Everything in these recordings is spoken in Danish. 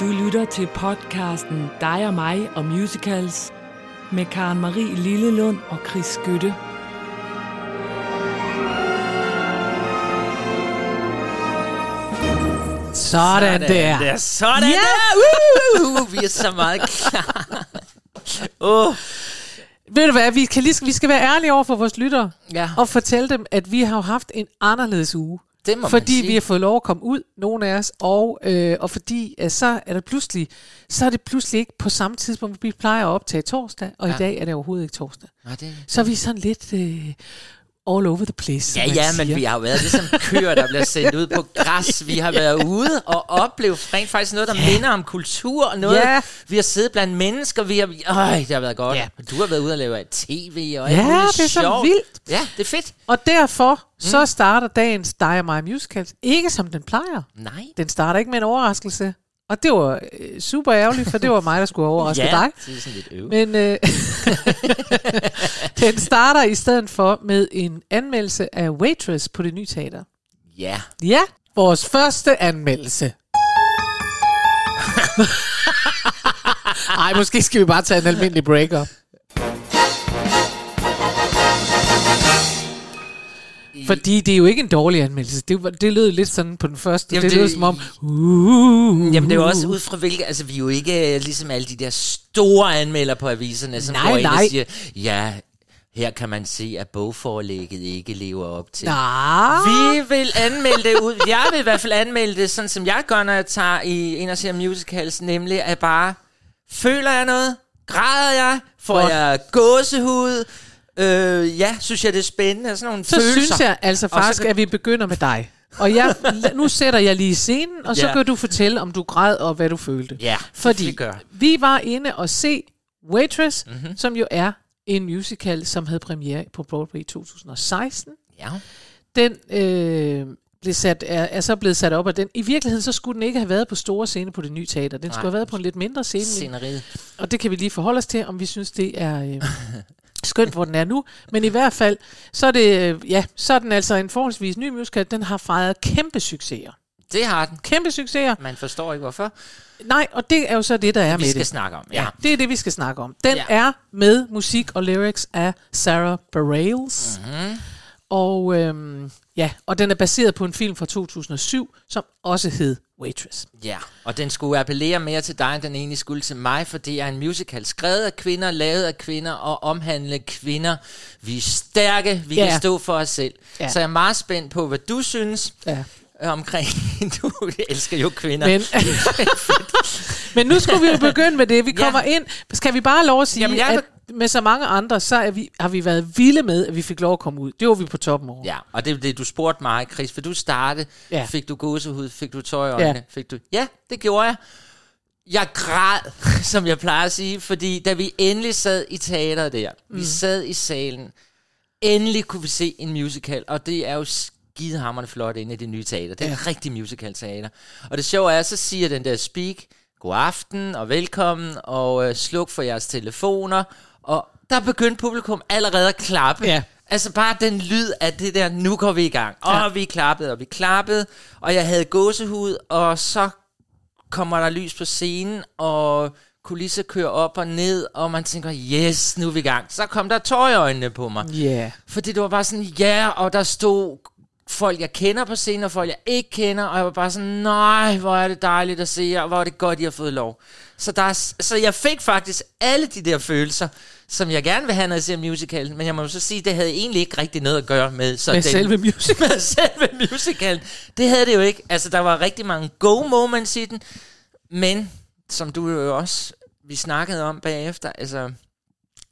Du lytter til podcasten Dig og mig og musicals med Karen Marie Lillelund og Chris Skytte. Sådan der. der. Sådan Ja! der. Uh, uh, vi er så meget klar. Oh. Ved du hvad, vi, kan lige, vi skal være ærlige over for vores lyttere. Ja. Og fortælle dem, at vi har haft en anderledes uge. Det må fordi vi har fået lov at komme ud, nogle af os, og, øh, og fordi at så er det pludselig, så er det pludselig ikke på samme tidspunkt, vi plejer at optage torsdag, og ja. i dag er det overhovedet ikke torsdag. Nå, det... Så er vi sådan lidt øh, all over the place. Ja, ja, men siger. vi har jo været ligesom køer, der bliver sendt ud på græs. Vi har været ude og oplevet rent faktisk noget, der minder om kultur. og Noget. Ja. Vi har siddet blandt mennesker. Vi har, øj, det har været godt. Ja. Du har været ude og lave tv og Ja, det er så sjovt. vildt. Ja, det er fedt. Og derfor så starter dagens Dig og mig musicals ikke som den plejer. Nej. Den starter ikke med en overraskelse. Og det var øh, super ærgerligt, for det var mig, der skulle overraske ja, dig. det er sådan lidt øv. Men øh, den starter i stedet for med en anmeldelse af Waitress på det nye teater. Ja. Ja, vores første anmeldelse. Ej, måske skal vi bare tage en almindelig breaker. Fordi det er jo ikke en dårlig anmeldelse. Det, det lød lidt sådan på den første. Jamen, det, lød det- som om... Uh, Jamen det er jo også ud fra hvilke, altså vi er jo ikke øh, ligesom alle de der store anmelder på aviserne, som Nej, går ind nej. og siger, ja, her kan man se, at bogforlægget ikke lever op til. Nah. Vi vil anmelde det ud. Jeg vil i hvert fald anmelde det, sådan som jeg gør, når jeg tager i en og ser musicals, nemlig at bare, føler jeg noget? Græder jeg? Får Godt. jeg gåsehud? Øh, ja, synes jeg, det er spændende. Sådan nogle Så følelser. synes jeg altså så faktisk, kan- at vi begynder med dig. Og jeg, nu sætter jeg lige scenen, og så Ja. kan du fortælle, om du græd og hvad du følte. Ja, Fordi det gør. vi var inde og se Waitress, Mhm. mm-hmm. som jo er en musical, som havde premiere på Broadway i 2016. Ja. Den øh, blev sat, er, er så blevet sat op, og den, i virkeligheden så skulle den ikke have været på store scene på det nye teater. Den skulle Nej. have været på en lidt mindre scene. Sceneriet. Og det kan vi lige forholde os til, om vi synes, det er øh, skønt, hvor den er nu. Men i hvert fald, så er, det, ja, så er den altså en forholdsvis ny musical. Den har fejret kæmpe succeser. Det har den. Kæmpe succeser. Man forstår ikke, hvorfor. Nej, og det er jo så det, der er Vi med skal det. snakke om. Ja. Det er det, vi skal snakke om. Den Ja. er med musik og lyrics af Sarah Bareilles. Mm-hmm. Og, øhm, ja, og den er baseret på en film fra 2007, som også hed Waitress. Ja, og den skulle appellere mere til dig, end den egentlig skulle til mig, for det er en musical skrevet af kvinder, lavet af kvinder og omhandle kvinder. Vi er stærke, vi Ja. kan stå for os selv. Ja. Så jeg er meget spændt på, hvad du synes Ja. Øh, omkring... du elsker jo kvinder. Men, men nu skulle vi jo begynde med det. Vi Ja. kommer ind. Skal vi bare lov at sige, Jamen, jeg at med så mange andre, så er vi, har vi været vilde med, at vi fik lov at komme ud. Det var vi på toppen over. Ja, og det det, du spurgte mig, Chris. Vil du starte? Ja. Fik du gåsehud? Fik du tøj i øjnene? Ja. Fik du... ja, det gjorde jeg. Jeg græd, som jeg plejer at sige, fordi da vi endelig sad i teateret der, mm. vi sad i salen, endelig kunne vi se en musical, og det er jo skidehammerende flot inde i det nye teater. Det er ja. et rigtig musical teater. Og det sjove er, så siger den der speak, god aften og velkommen, og øh, sluk for jeres telefoner, og der begyndte publikum allerede at klappe. Ja. Altså bare den lyd af det der, nu går vi i gang. Og Ja. vi klappede, og vi klappede, og jeg havde gåsehud, og så kommer der lys på scenen, og kulisser kører op og ned, og man tænker, yes, nu er vi i gang. Så kom der tår i øjnene på mig. Yeah. Fordi det var bare sådan, ja, og der stod folk, jeg kender på scenen, og folk, jeg ikke kender, og jeg var bare sådan, nej, hvor er det dejligt at se jer, og hvor er det godt, I har fået lov. Så, der er, så jeg fik faktisk alle de der følelser, som jeg gerne vil have, når jeg ser musicalen, men jeg må jo så sige, det havde egentlig ikke rigtig noget at gøre med, så Med den, selve musicalen. med selve musicalen. Det havde det jo ikke. Altså, der var rigtig mange go moments i den, men som du jo også, vi snakkede om bagefter, altså,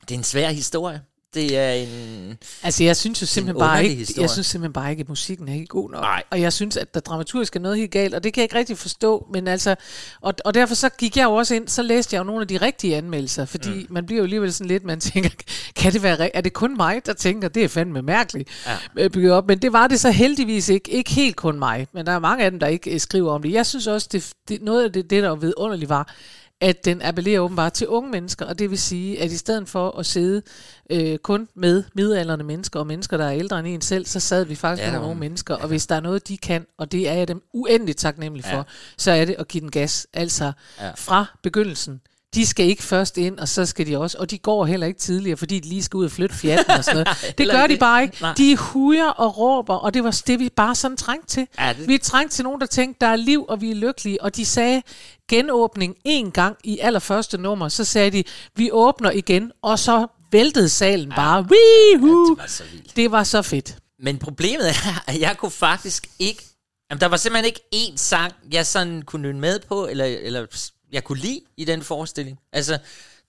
det er en svær historie. Det er en... Altså, jeg synes jo simpelthen bare ikke, historie. jeg synes simpelthen bare ikke, at musikken er ikke god nok. Nej. Og jeg synes, at der dramaturgisk er noget helt galt, og det kan jeg ikke rigtig forstå. Men altså, og, og derfor så gik jeg jo også ind, så læste jeg jo nogle af de rigtige anmeldelser, fordi mm. man bliver jo alligevel sådan lidt, man tænker, kan det være, er det kun mig, der tænker, det er fandme mærkeligt ja. bygget op. Men det var det så heldigvis ikke, ikke helt kun mig, men der er mange af dem, der ikke øh, skriver om det. Jeg synes også, det, det noget af det, det der var vidunderligt var, at den appellerer åbenbart til unge mennesker, og det vil sige, at i stedet for at sidde øh, kun med midaldrende mennesker og mennesker, der er ældre end en selv, så sad vi faktisk Ja, med nogle unge mennesker, og hvis der er noget, de kan, og det er jeg dem uendeligt taknemmelig for, Ja. så er det at give den gas. Altså Ja. fra begyndelsen. De skal ikke først ind, og så skal de også, og de går heller ikke tidligere, fordi de lige skal ud og flytte fjatten og sådan noget. det gør de bare ikke. Nej. De hujer og råber, og det var det, vi bare sådan trængte til. Ja, det- Vi trængte til nogen, der tænkte, der er liv, og vi er lykkelige. Og de sagde genåbning en gang i allerførste nummer. Så sagde de, vi åbner igen, og så væltede salen ja. bare. Wee-hoo! det var så vildt. det var så fedt. Men problemet er, at jeg kunne faktisk ikke... Jamen, der var simpelthen ikke én sang, jeg sådan kunne nynne med på, eller, eller jeg kunne lide i den forestilling. Altså,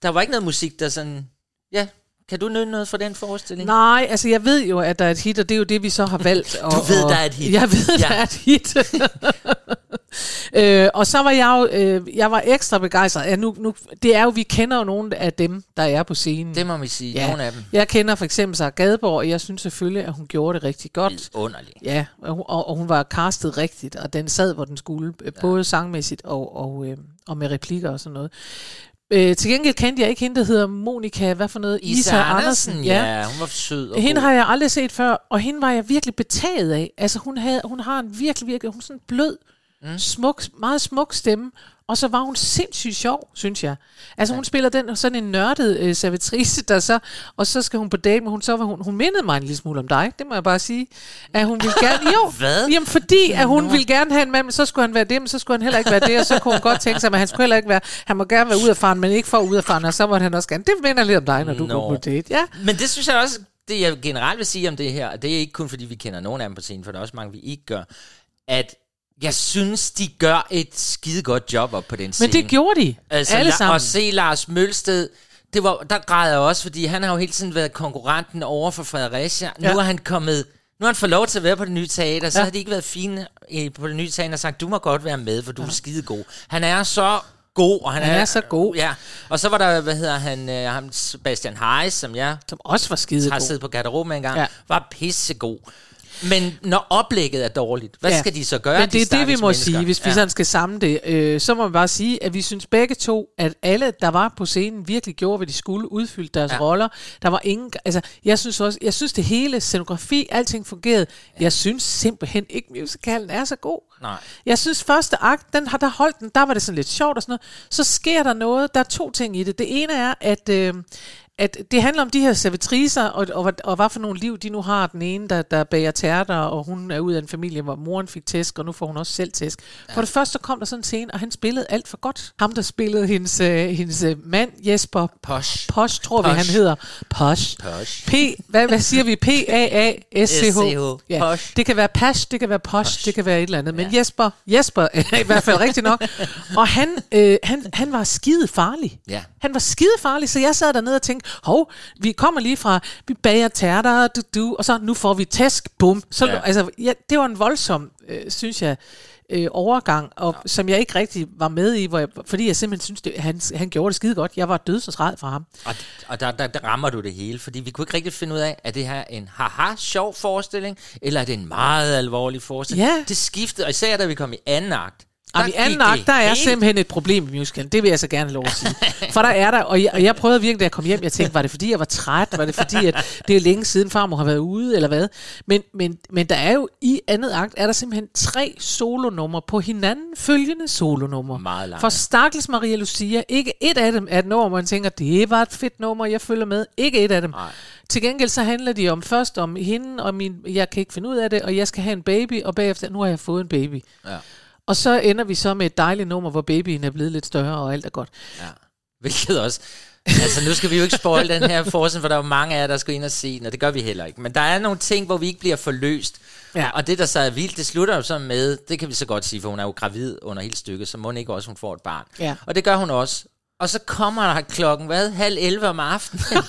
der var ikke noget musik, der sådan... Ja, kan du nynne noget fra den forestilling? Nej, altså jeg ved jo, at der er et hit, og det er jo det, vi så har valgt. Og, Du ved, der er et hit. Jeg ved, Ja. der er et hit. øh, og så var jeg jo, øh, jeg var ekstra begejstret. Ja, nu, nu, det er jo, vi kender jo nogle af dem, der er på scenen. Det må vi sige, ja. nogle af dem. Jeg kender for eksempel Sarah Gadeborg, og jeg synes selvfølgelig, at hun gjorde det rigtig godt. Underligt. Ja, og, hun- og, og hun var castet rigtigt, og den sad, hvor den skulle, ja. både sangmæssigt og, og, øh, og med replikker og sådan noget. Øh, til gengæld kendte jeg ikke hende, der hedder Monika, hvad for noget? Isa, Andersen, ja. ja. Hun var sød og Hende god. har jeg aldrig set før, og hende var jeg virkelig betaget af. Altså hun, havde, hun har en virkelig, virkelig, hun er sådan blød, mm. smuk, meget smuk stemme, og så var hun sindssygt sjov, synes jeg. Altså ja. hun spiller den sådan en nørdet øh, servitrice, der så, og så skal hun på date med hun, så var hun, hun mindede mig en lille smule om dig, det må jeg bare sige. At hun ville gerne, jo, Hvad? jamen fordi, at hun ville gerne have en mand, men så skulle han være det, men så skulle han heller ikke være det, og så kunne hun godt tænke sig, men han skulle heller ikke være, han må gerne være udefaren, men ikke for udefaren, og så måtte han også gerne, det minder lidt om dig, når du Nå. går på date, ja. Men det synes jeg også, det jeg generelt vil sige om det her, og det er ikke kun fordi vi kender nogen af dem på scenen, for der er også mange, vi ikke gør, at jeg synes, de gør et skide godt job op på den scene. Men det gjorde de, altså, alle la- sammen. Og se Lars Mølsted, det var, der græd jeg også, fordi han har jo hele tiden været konkurrenten over for Fredericia. Nu Ja. er han kommet... Nu har han fået lov til at være på det nye teater, så Ja. har de ikke været fine eh, på det nye teater og sagt, du må godt være med, for du er skide god. Han er så god, og han, Han er så god. Ja, og så var der, hvad hedder han, øh, ham Sebastian Heis, som jeg Som også var skide har siddet på garderoben en gang, Ja. ja. var pissegod. Men når oplægget er dårligt, hvad Ja. ja. skal de så gøre, Men det de er det, vi må mennesker? sige, hvis vi sådan skal samle det. Øh, så må vi bare sige, at vi synes begge to, at alle, der var på scenen, virkelig gjorde, hvad de skulle, udfyldte deres ja. Ja. roller. Der var ingen... Altså, jeg synes også, jeg synes det hele, scenografi, alting fungerede. Jeg synes simpelthen ikke, musicalen er så god. Nej. Jeg synes, første akt, den har der holdt den, der var det sådan lidt sjovt og sådan noget. Så sker der noget, der er to ting i det. Det ene er, at... Øh, at det handler om de her servitriser, og, og, og hvad for nogle liv de nu har. Den ene, der, der bager tærter, og hun er ud af en familie, hvor moren fik tæsk, og nu får hun også selv tæsk. Ja. For det første, så kom der sådan en scene, og han spillede alt for godt. Ham, der spillede hendes, øh, hendes øh, mand, Jesper Posh. Posh, tror vi, Posh. han hedder. Posh. Posh. P, hvad, hvad siger vi? P-A-A-S-C-H. S-C-H. Ja. Posh. Det kan være Pash, det kan være Posh, Posh. det kan være et eller andet. Men ja. Jesper, Jesper er i hvert fald rigtigt nok. Og han, øh, han, han var skide farlig. Ja. Han var skide farlig, så jeg sad dernede og tænkte, hov, vi kommer lige fra, vi bager tærter, du, du, og så nu får vi tæsk, bum. Så, ja. Altså, ja, det var en voldsom, øh, synes jeg, øh, overgang, og, ja. som jeg ikke rigtig var med i, hvor jeg, fordi jeg simpelthen synes, det, han, han gjorde det skide godt. Jeg var dødsensræd for ham. Og, og der, der, der rammer du det hele, fordi vi kunne ikke rigtig finde ud af, er det her en haha sjov forestilling, eller er det en meget alvorlig forestilling? Ja. Det skiftede, og især da vi kom i anden akt. Jamen, i anden akt, der er helt- simpelthen et problem i musicalen. Det vil jeg så gerne lov at sige. For der er der, og jeg, og jeg prøvede virkelig, da jeg kom hjem, jeg tænkte, var det fordi, jeg var træt? Var det fordi, at det er længe siden farmor har været ude, eller hvad? Men, men, men der er jo i andet akt, er der simpelthen tre solonumre på hinanden følgende solonumre. Meget lange. For Stakkels Maria Lucia, ikke et af dem er et nummer, man tænker, det var et fedt nummer, jeg følger med. Ikke et af dem. Nej. Til gengæld så handler de om først om hende, og min, jeg kan ikke finde ud af det, og jeg skal have en baby, og bagefter, nu har jeg fået en baby. Ja. Og så ender vi så med et dejligt nummer, hvor babyen er blevet lidt større, og alt er godt. Ja. Hvilket også... altså, nu skal vi jo ikke spoil den her forestilling, for der er jo mange af jer, der skal ind og se den, og det gør vi heller ikke. Men der er nogle ting, hvor vi ikke bliver forløst. Ja. Og det, der så er vildt, det slutter jo så med, det kan vi så godt sige, for hun er jo gravid under hele stykket, så må hun ikke også, hun får et barn. Ja. Og det gør hun også. Og så kommer der klokken, hvad, halv 11 om aftenen,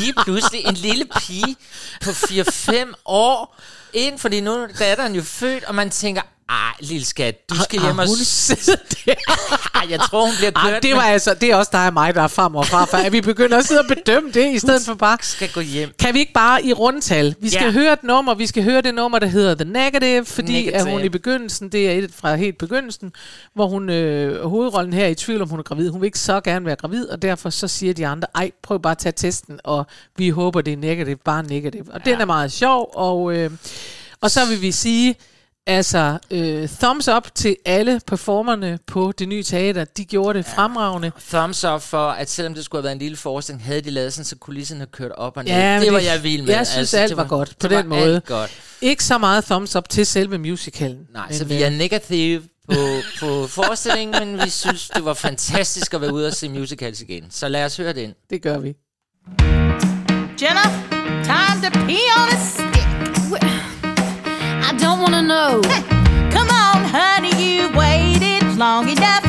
lige pludselig en lille pige på 4-5 år ind, fordi nu er datteren jo født, og man tænker, Ej, lille skat, du skal Har- hjem og... hun siddet der? Ej, jeg tror, hun bliver kørt, det, var altså, det er også dig og mig, der er farmor og farfar. At vi begynder at sidde og bedømme det, i stedet for bare... skal gå hjem. Kan vi ikke bare i rundtal? Vi skal Ja. høre et nummer, vi skal høre det nummer, der hedder The Negative, fordi Negative. at hun i begyndelsen, det er et fra helt begyndelsen, hvor hun, øh, hovedrollen her er i tvivl om hun er gravid. Hun vil ikke så gerne være gravid, og derfor så siger de andre, ej, prøv bare at tage testen, og vi håber, det er negative, bare negative. Og ja. den er meget sjov, og, øh, og så vil vi sige, altså, øh, thumbs up til alle performerne på det nye teater. De gjorde det fremragende. Thumbs up for, at selvom det skulle have været en lille forestilling, havde de lavet sådan, så kulisserne kørte op og ned. Ja, men det var det- jeg vild med. Altså, jeg synes, alt det var godt på det den var måde. Alt godt. Ikke så meget thumbs up til selve musicalen. Nej, men, så vi øh, er negative på, på forestillingen, men vi synes, det var fantastisk at være ude og se musicals igen. Så lad os høre det ind. Det gør vi. Jenna, time to pee on a know. Come on, honey, you waited long enough.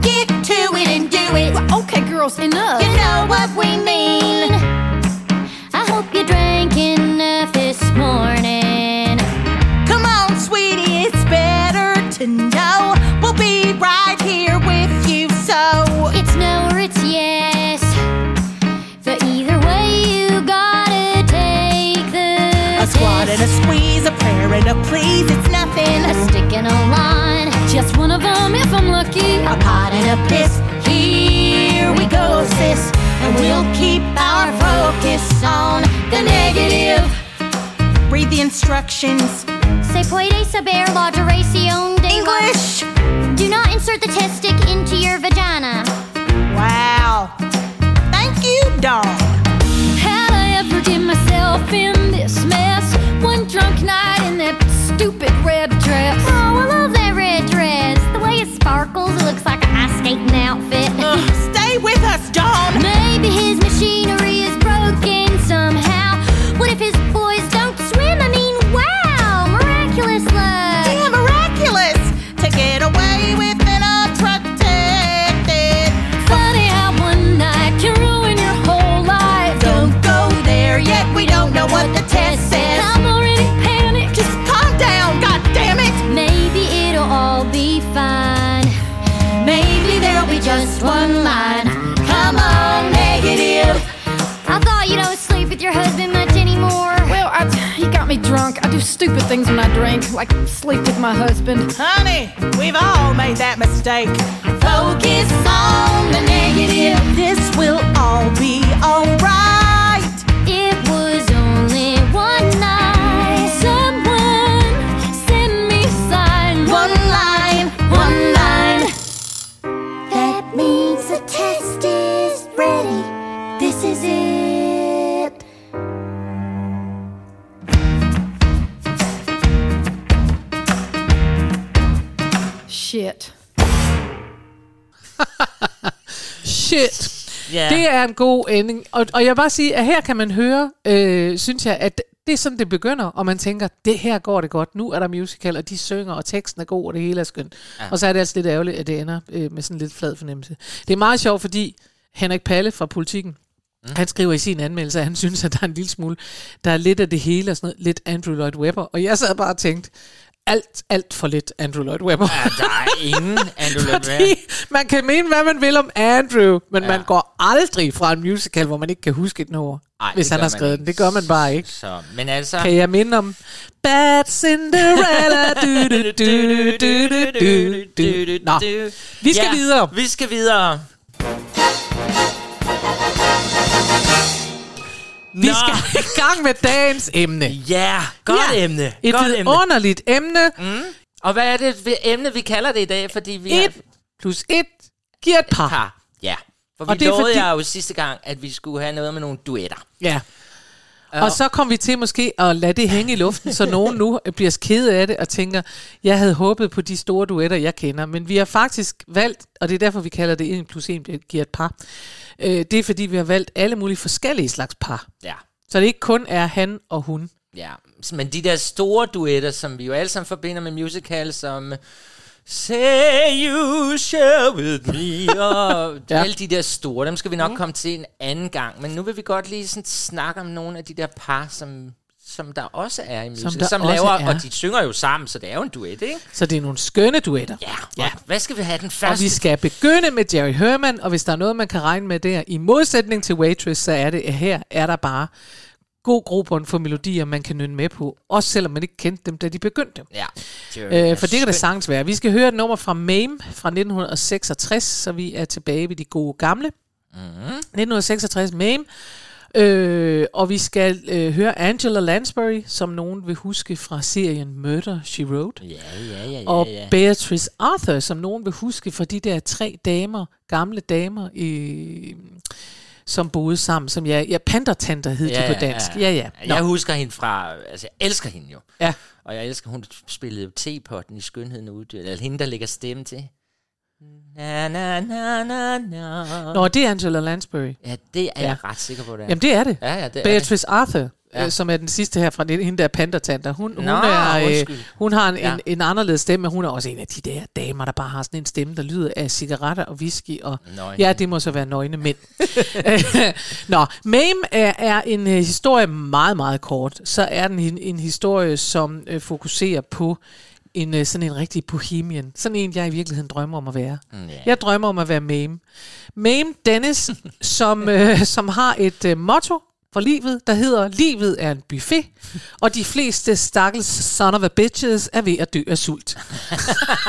Get to it and do it. Okay, girls, enough. You know what we mean. I hope you drank enough this morning. Come on, sweetie, it's better to know. We'll be right here with you, so It's no or it's yes. For either way, you gotta take the a squat and a squeeze, a prayer and a please. It's a stick and a line. Just one of them if I'm lucky. a pot and a piss. Here we go, sis, and we'll keep our focus on the negative. Read the instructions. Se puede saber la duración de English. Do not insert the test stick into your vagina. Wow. Thank you, Dawn. How'd I ever get myself in this mess? One drunk night in that stupid red dress. Oh, I love that red dress. The way it sparkles, it looks like an ice skating outfit. Ugh, stay with us, Dawn. Maybe his drink, like sleep with my husband. Honey, we've all made that mistake. Focus on the negative. This will all be alright. It was only one night. Someone send me a sign. One line, one line. that means the test is ready. This is it. Shit. Shit. Ja. Det er en god ending. Og, og jeg vil bare sige, at her kan man høre, øh, synes jeg, at det er sådan, det begynder, og man tænker, det her går det godt, nu er der musical, og de synger, og teksten er god, og det hele er skønt. Ja. Og så er det altså lidt ærgerligt, at det ender øh, med sådan en lidt flad fornemmelse. Det er meget sjovt, fordi Henrik Palle fra Politiken, mm. han skriver i sin anmeldelse, at han synes, at der er en lille smule, der er lidt af det hele, og sådan noget, lidt Andrew Lloyd Webber. Og jeg sad bare og tænkte, alt, alt for lidt Andrew Lloyd Webber. Ja, der er ingen Andrew Lloyd Webber. man kan mene, hvad man vil om Andrew, men Ja. man går aldrig fra en musical, hvor man ikke kan huske et nummer, Ej, hvis han har skrevet den. Det gør man bare ikke. Så, men altså... Kan jeg minde om Bad Cinderella? Du, du, du, du, du, du, du. Nå, vi skal ja, videre. Vi skal videre. Vi skal i gang med dagens emne. Ja, godt Ja, emne. Et godt emne. vidunderligt emne. Og hvad er det emne, vi kalder det i dag? Fordi vi er Et plus et giver et par. par. Ja. For Og vi det er lovede fordi- jer jo sidste gang, at vi skulle have noget med nogle duetter. Ja. Og så kom vi til måske at lade det hænge i luften, så nogen nu bliver ked af det og tænker, jeg havde håbet på de store duetter, jeg kender. Men vi har faktisk valgt, og det er derfor, vi kalder det 1 plus 1 giver et par. Øh, det er fordi, vi har valgt alle mulige forskellige slags par. Ja. Så det ikke kun er han og hun. Ja, men de der store duetter, som vi jo alle sammen forbinder med musicals, som Say you share with me, og Ja. alle de der store, dem skal vi nok mm. komme til en anden gang. Men nu vil vi godt lige sådan snakke om nogle af de der par, som, som der også er i Som musical, der som, også laver, er. og de synger jo sammen, så det er jo en duet, ikke? Så det er nogle skønne duetter. Ja, Ja. hvad skal vi have den Og første? vi skal begynde med Jerry Herman, og hvis der er noget, man kan regne med der, i modsætning til Waitress, så er det, at her er der bare god grobund for melodier, man kan nynne med på, også selvom man ikke kendte dem, da de begyndte. Ja, Øh, for det kan det sagtens være. Vi skal høre et nummer fra Mame fra 1966, så vi er tilbage ved de gode gamle. Mm-hmm. 1966 Mame. Øh, og vi skal øh, høre Angela Lansbury, som nogen vil huske fra serien Murder, She Wrote. Ja, ja, ja, ja, Og ja. Beatrice Arthur, som nogen vil huske fra de der tre damer, gamle damer, i, som boede sammen, som jeg, ja, pandertanter hed de på dansk. Ja, ja. Nå. Jeg husker hende fra, altså jeg elsker hende jo. Ja. Og jeg elsker, hun spillede tepotten i Skønheden og Uddyret. Eller hende, der lægger stemme til. Na, na, na, na, na. Nå, det er Angela Lansbury. Ja, det er Ja. jeg ret sikker på, det er. Jamen, det er det. ja, ja, det er Beatrice Arthur, ja. Øh, som er den sidste her fra det, hende der pandertanter. Hun, hun, er, øh, undskyld. hun har en, Ja. en, en anderledes stemme, men hun er også en af de der damer, der bare har sådan en stemme, der lyder af cigaretter og whisky. Og, Nøgne. ja, det må så være nøgne mænd. Nå, Mame er, er en øh, historie meget, meget kort. Så er den en, en historie, som øh, fokuserer på en, øh, sådan en rigtig bohemian. Sådan en, jeg i virkeligheden drømmer om at være. Mm, ja. Jeg drømmer om at være Mame. Mame Dennis, som, øh, som har et øh, motto for livet, der hedder, livet er en buffet, og de fleste stakkels son of a bitches er ved at dø af sult.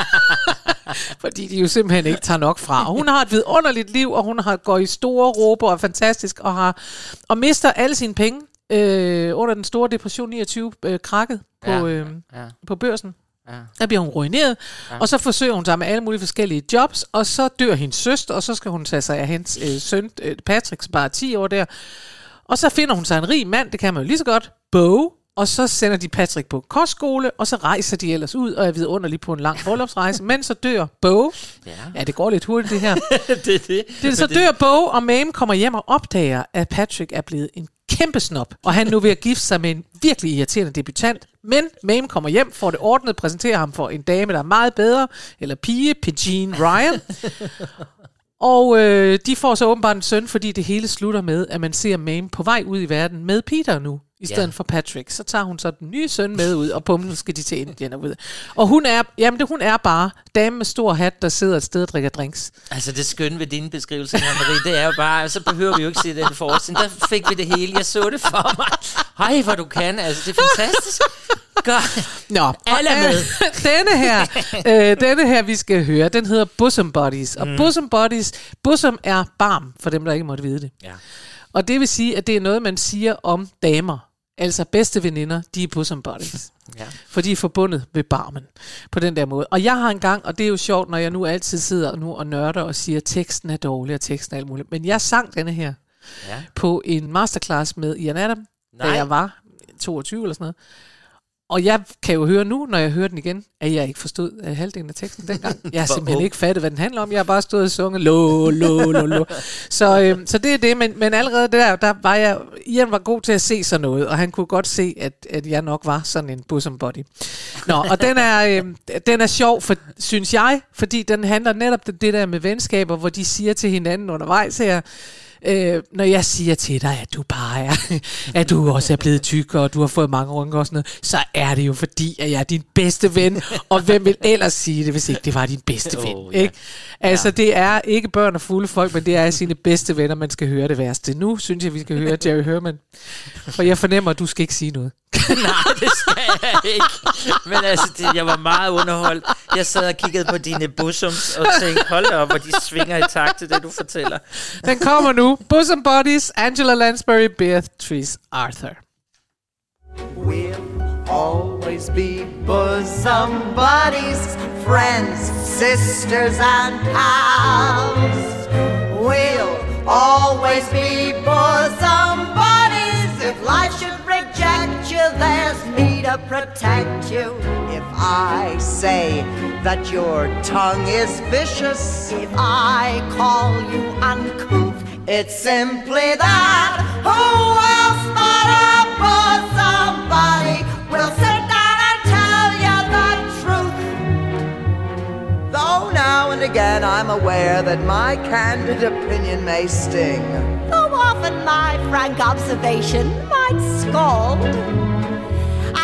Fordi de jo simpelthen ikke tager nok fra. Og hun har et vidunderligt liv, og hun har går i store råber og er fantastisk, og, har, og mister alle sine penge øh, under den store depression 29 øh, krakket på, Ja. øh, Ja, på børsen. ja. Der bliver hun ruineret, ja. og så forsøger hun sig med alle mulige forskellige jobs, og så dør hendes søster, og så skal hun tage sig af hendes øh, søn, øh, Patrick, som bare er 10 år der. Og så finder hun sig en rig mand, det kan man jo lige så godt, Bo, og så sender de Patrick på kostskole, og så rejser de ellers ud, og er vidunderligt på en lang bryllupsrejse, men så dør Bo. Ja. Ja, det går lidt hurtigt det her. det det. Det, så dør Bo, og Mame kommer hjem og opdager, at Patrick er blevet en kæmpe snop, og han nu ved at gifte sig med en virkelig irriterende debutant. Men Mame kommer hjem, får det ordnet, præsenterer ham for en dame, der er meget bedre, eller pige, Pegene Ryan. Og øh, de får så åbenbart en søn, fordi det hele slutter med, at man ser Mame på vej ud i verden med Peter nu, i stedet Ja. for Patrick. Så tager hun så den nye søn med ud, og pumpen skal de til Indien og ud. Og hun er, jamen det, hun er bare dame med stor hat, der sidder et sted og drikker drinks. Altså det skønne ved dine beskrivelser, Anna Marie, det er jo bare, så behøver vi jo ikke se den forestilling. Der fik vi det hele. Jeg så det for mig. Hej, hvor du kan. Altså, det er fantastisk. Godt. Nå, Alle er øh, denne her, øh, denne her, vi skal høre, den hedder Bosom Buddies. Og mm. Bosom Buddies, bosom er barm, for dem, der ikke måtte vide det. Ja. Og det vil sige, at det er noget, man siger om damer. Altså bedste veninder, de er bosom buddies. Ja. For de er forbundet med barmen på den der måde. Og jeg har engang, og det er jo sjovt, når jeg nu altid sidder nu og nørder og siger, at teksten er dårlig, og teksten er alt muligt. Men jeg sang denne her Ja. på en masterclass med Ian Adam, da Nej. jeg var 22 eller sådan noget. Og jeg kan jo høre nu, når jeg hører den igen, at jeg ikke forstod uh, halvdelen af teksten dengang. Jeg har simpelthen ikke fattet, hvad den handler om. Jeg har bare stået og sunget lo, lo, lo, lo. Så, øh, så det er det, men, men allerede der, der var jeg, Ian var god til at se sådan noget, og han kunne godt se, at, at jeg nok var sådan en bosom body. Nå, og den er, øh, den er sjov, for, synes jeg, fordi den handler netop det, det der med venskaber, hvor de siger til hinanden undervejs her, Øh, når jeg siger til dig, at du bare er, at du også er blevet tyk, og du har fået mange rynker og sådan noget, så er det jo fordi, at jeg er din bedste ven, og hvem vil ellers sige det, hvis ikke det var din bedste ven, Oh, ja. ikke? Altså, det er ikke børn og fulde folk, men det er sine bedste venner, man skal høre det værste. Nu synes jeg, vi skal høre Jerry Herman, for jeg fornemmer, at du skal ikke sige noget. Nej, det skal jeg ikke. Men altså, det, jeg var meget underholdt. Jeg sad og kiggede på dine bosoms og tænkte, hold da op, hvor de svinger i takt til det, du fortæller. Den kommer nu. Bosom Buddies, Angela Lansbury, Beatrice Arthur. We'll always be bosom buddies, friends, sisters, and pals. We'll always be bosom to protect you. If I say that your tongue is vicious, if I call you uncouth, it's simply that. Who else but a bosom buddy will sit down and tell you the truth? Though now and again I'm aware that my candid opinion may sting. Though often my frank observation might scald.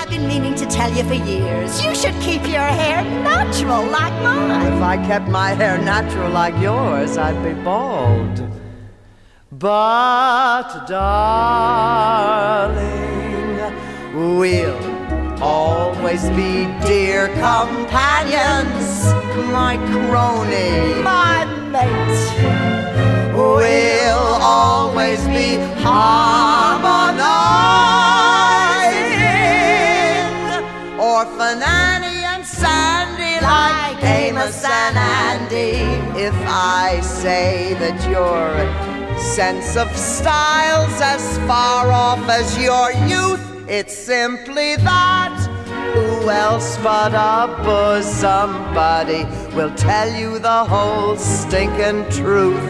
Been meaning to tell you for years. You should keep your hair natural like mine. If I kept my hair natural like yours, I'd be bald. But, darling, we'll always be dear companions, my crony, My mate. We'll always be harmonizing. If I say that your sense of style's as far off as your youth, it's simply that. Who else but a bosom buddy will tell you the whole stinking truth?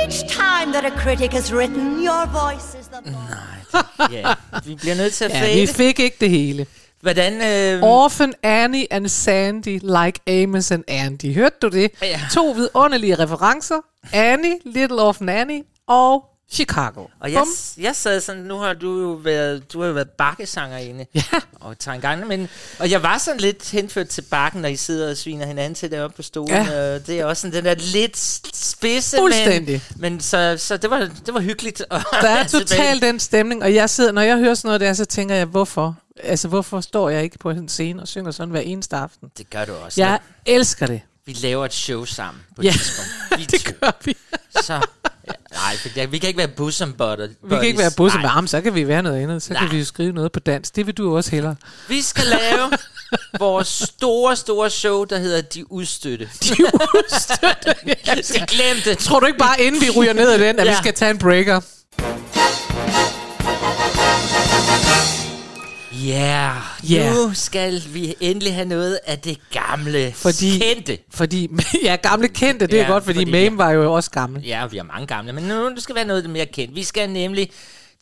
Each time that a critic has written, your voice is the voice. Ja, vi bliver nødt til at Ja, fade. vi fik ikke det hele. Hvordan... Øh, Orphan Annie and Sandy, like Amos and Andy. Hørte du det? Ja. To vidunderlige referencer. Annie, Little Orphan Annie og Chicago. Og jeg, Bum. jeg sad sådan, nu har du jo været, du har jo været bakkesangerinde. Ja. Og Tangana, men, og jeg var sådan lidt henført til bakken, når I sidder og sviner hinanden til deroppe på stolen. Ja. Ja. Det er også sådan den der lidt spidse, Fuldstændig. Men, men så, så det, var, det var hyggeligt. at Der er totalt den stemning, og jeg sidder, når jeg hører sådan noget der, så tænker jeg, hvorfor? Altså, hvorfor står jeg ikke på en scene og synger sådan hver eneste aften? Det gør du også. Jeg elsker det. Vi laver et show sammen på Ja, et tidspunkt. Vi det gør vi. Så, ja, nej, for jeg, vi kan ikke være buddies. Vi kan ikke være busse med Nej. arm, så kan vi være noget andet. Så kan Nej. vi jo skrive noget på dansk. Det vil du også hellere. Vi skal lave vores store, store show, der hedder De Udstøtte. De Udstøtte. Jeg skal glemme det. Tror du ikke bare, inden vi ryger ned ad den, at ja. vi skal tage en breaker? Ja, Ja. yeah. nu skal vi endelig have noget af det gamle, Fordi- kendte. Fordi, ja, gamle kendte, det er Ja, godt, fordi, fordi- Mame var jo også gammel. Ja, vi har mange gamle, men nu skal være noget mere kendt. Vi skal nemlig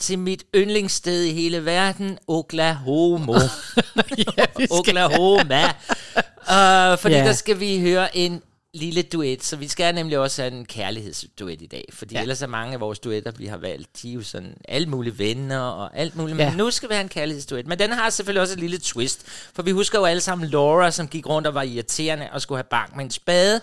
til mit yndlingssted i hele verden, Oklahoma. ja. Oklahoma. uh, fordi ja. der skal vi høre en lille duet, så vi skal nemlig også have en kærlighedsduet i dag, fordi Ja. ellers er mange af vores duetter, vi har valgt, de er jo sådan alle mulige venner og alt muligt, Ja. men nu skal vi have en kærlighedsduet. Men den har selvfølgelig også et lille twist, for vi husker jo alle sammen Laura, som gik rundt og var irriterende og skulle have bank med en spade,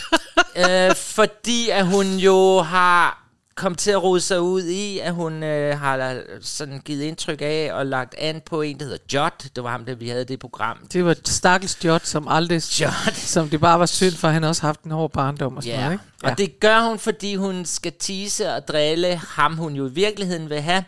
øh, fordi at hun jo har kom til at rode sig ud i, at hun øh, har sådan givet indtryk af og lagt an på en, der hedder Jot. Det var ham, der vi havde det program. Det var Stakkels Jot, som aldrig... Jot. Som det bare var synd for, han også haft en hård barndom og sådan Ja, noget, ikke? og det gør hun, fordi hun skal tease og drille ham, hun jo i virkeligheden vil have.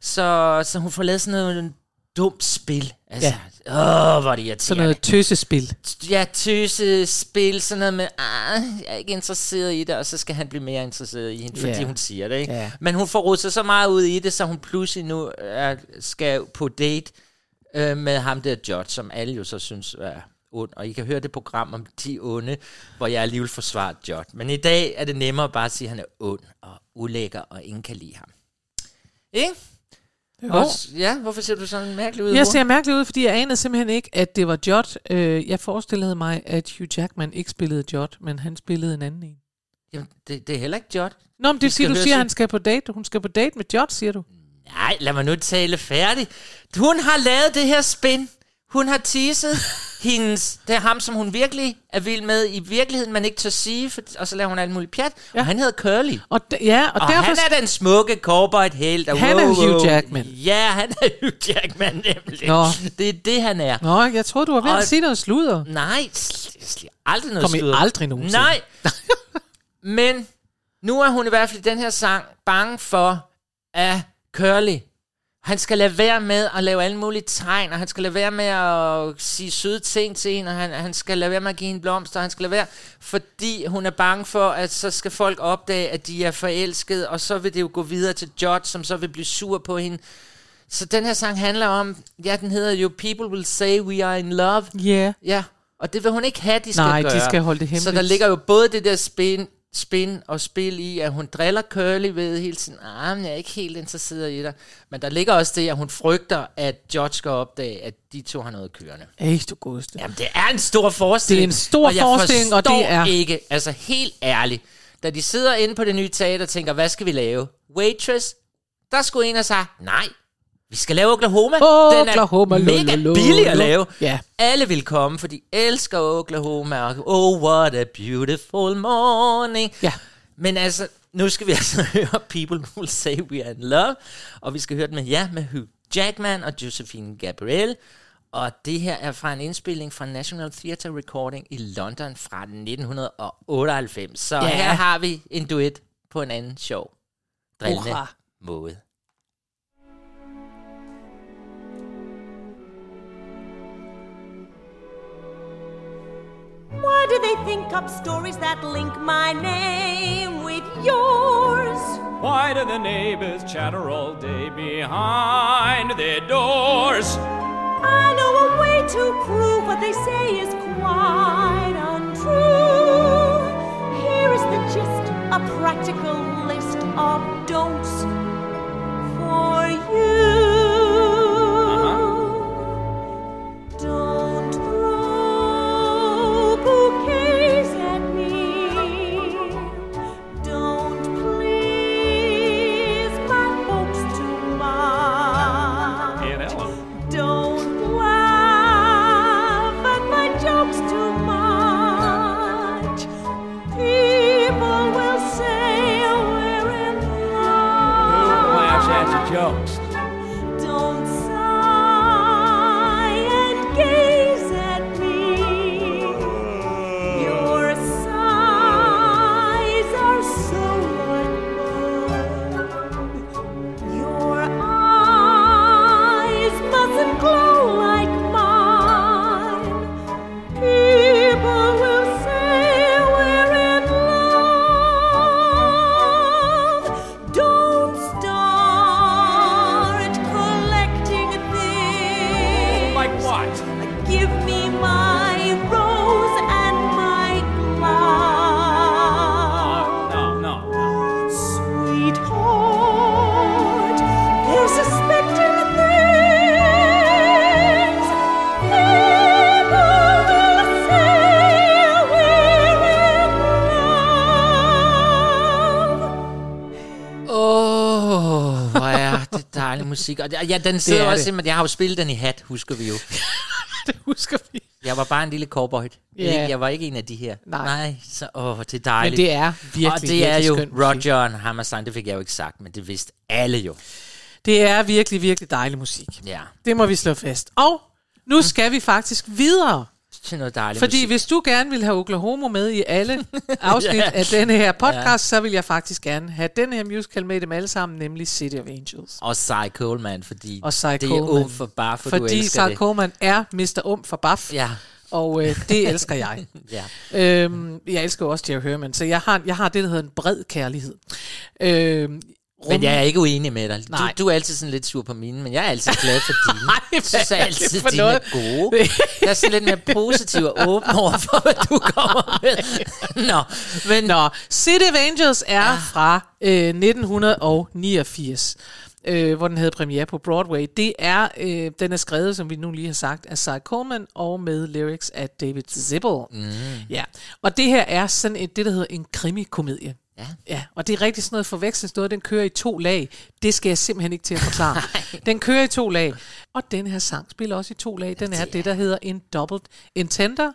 Så, så hun får lavet sådan noget dumt spil. Altså, ja. åh, hvor er det irriterende. Sådan noget tøsespil. Ja, tøse spil, sådan noget med, ah, jeg er ikke interesseret i det, og så skal han blive mere interesseret i hende, fordi Ja. hun siger det, ikke? Ja. Men hun får rodet sig så meget ud i det, så hun pludselig nu er, skal på date øh, med ham der George, som alle jo så synes er ond. Og I kan høre det program om de onde, hvor jeg alligevel forsvarer George. Men i dag er det nemmere bare at sige, at han er ond og ulækker, og ingen kan lide ham. Ikke? Også, ja, hvorfor ser du sådan mærkelig ud? Jeg ser mærkelig ud, fordi jeg anede simpelthen ikke, at det var Jot. Øh, jeg forestillede mig, at Hugh Jackman ikke spillede Jot, men han spillede en anden en. Jamen, det, det er heller ikke George. Nå, men det siger, du siger, at han skal på date. Hun skal på date med Jot, siger du. Nej, lad mig nu tale færdig. Hun har lavet det her spin. Hun har teaset hendes... Det er ham, som hun virkelig er vild med i virkeligheden, man ikke tør sige, for, og så laver hun alt muligt pjat. Ja. Og han hedder Curly. Og, d- ja, og, Og, derfor... han er den smukke cowboy helt. Og Han er Hugh Jackman. Ja, han er Hugh Jackman nemlig. Nå. Det er det, han er. Nå, jeg troede, du var ved at Og- sige noget sludder. Nej, sl- sl- aldrig noget Kom sludder. aldrig nogensinde. Nej. Men nu er hun i hvert fald i den her sang bange for, at Curly, han skal lade være med at lave alle mulige tegn, og han skal lade være med at sige søde ting til hende, og han, han skal lade være med at give hende blomster, og han skal lade være, fordi hun er bange for, at så skal folk opdage, at de er forelskede, og så vil det jo gå videre til George, som så vil blive sur på hende. Så den her sang handler om, ja, den hedder jo People Will Say We Are In Love, Ja. Yeah. Ja, og det vil hun ikke have, de skal Nej, de gøre. skal holde det Så hemmeligt. der ligger jo både det der spin, spin og spil i, at hun driller Curly ved hele tiden, ah, men jeg er ikke helt interesseret i dig. Men der ligger også det, at hun frygter, at George skal opdage, at de to har noget kørende. Ej, du godeste. Jamen, det er en stor forestilling. Det er en stor og forestilling, og det er- ikke, altså helt ærligt, da de sidder inde på det nye teater og tænker, hvad skal vi lave? Waitress? Der skulle en have sagt, nej, Vi skal lave Oklahoma. Oklahoma, Den er mega lo, lo, billig at lave. Ja. Alle vil komme, for de elsker Oklahoma. Og, oh, what a beautiful morning. Ja. Men altså, nu skal vi altså høre People Will Say We Are In Love. Og vi skal høre den med, ja, med Hugh Jackman og Josephine Gabriel. Og det her er fra en indspilning fra National Theatre Recording i London fra 1998. Så Ja. her har vi en duet på en anden sjov, drillende måde. Why do they think up stories that link my name with yours? Why do the neighbors chatter all day behind their doors? I know a way to prove what they say is quite untrue. Here is the gist a practical list of don'ts for you. Musik. Og ja, den sidder er også det. simpelthen, jeg har jo spillet den i hat, husker vi jo. Det husker vi. Jeg var bare en lille cowboy. Ikke? Jeg var ikke en af de her. Nej. Nej så åh, det er Men dejligt. det er virkelig, Og det er virkelig jo skøn musik. Roger og Hammerstein, det fik jeg jo ikke sagt, men det vidste alle jo. Det er virkelig, virkelig dejlig musik. Ja, Det må vi slå fast. Og nu skal vi faktisk videre. Til noget dejligt Fordi musik. hvis du gerne vil have Oklahoma med i alle afsnit af denne her podcast, så vil jeg faktisk gerne have den her musical med dem alle sammen, nemlig City of Angels. Og Cy Coleman, fordi Og Cy det er Coleman. um for bare, for du Fordi elsker Cy det. Coleman er Mr. Um for Buff, Ja, og øh, det elsker jeg. ja. øhm, jeg elsker også Jerry Herman, så jeg har, jeg har det, der hedder en bred kærlighed. Øhm, Men jeg er ikke uenig med dig. Du, Nej. du er altid sådan lidt sur på mine, men jeg er altid glad for dine. Nej, Jeg synes er altid, for dine noget? er gode. Jeg er sådan lidt mere positiv og åben over for, hvad du kommer med. Nå, men Nå, City of Angels er ja. fra øh, 1989. Øh, hvor den havde premiere på Broadway. Det er, øh, den er skrevet, som vi nu lige har sagt, af Cy Coleman og med lyrics af David Zibbel. Mm. Ja. Og det her er sådan et, det, der hedder en krimikomedie. Ja. ja. Og det er rigtig sådan noget forvekslingsnoget. Den kører i to lag. Det skal jeg simpelthen ikke til at forklare. den kører i to lag. Og den her sang spiller også i to lag. Den er det, der hedder en doubled intender.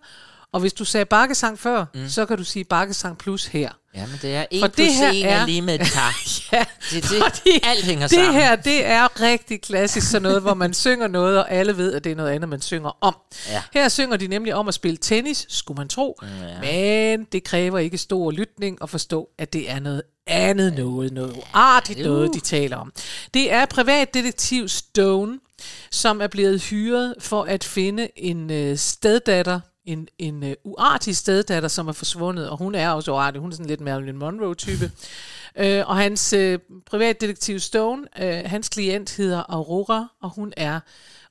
Og hvis du sagde bakkesang før, mm. så kan du sige bakkesang plus her. Ja, men det er en For plus det her en er, er- lige med et par. Ja, Det det, fordi alt hænger det sammen. her, det er rigtig klassisk sådan noget, hvor man synger noget, og alle ved, at det er noget andet, man synger om. Ja. Her synger de nemlig om at spille tennis, skulle man tro, ja. men det kræver ikke stor lytning at forstå, at det er noget andet noget, noget uartigt noget, de taler om. Det er privatdetektiv Stone, som er blevet hyret for at finde en øh, steddatter, en, en uh, uartig steddatter, som er forsvundet, og hun er også uartig. Hun er sådan lidt Marilyn Monroe-type. uh, og hans uh, privatdetektiv Stone, uh, hans klient hedder Aurora, og hun er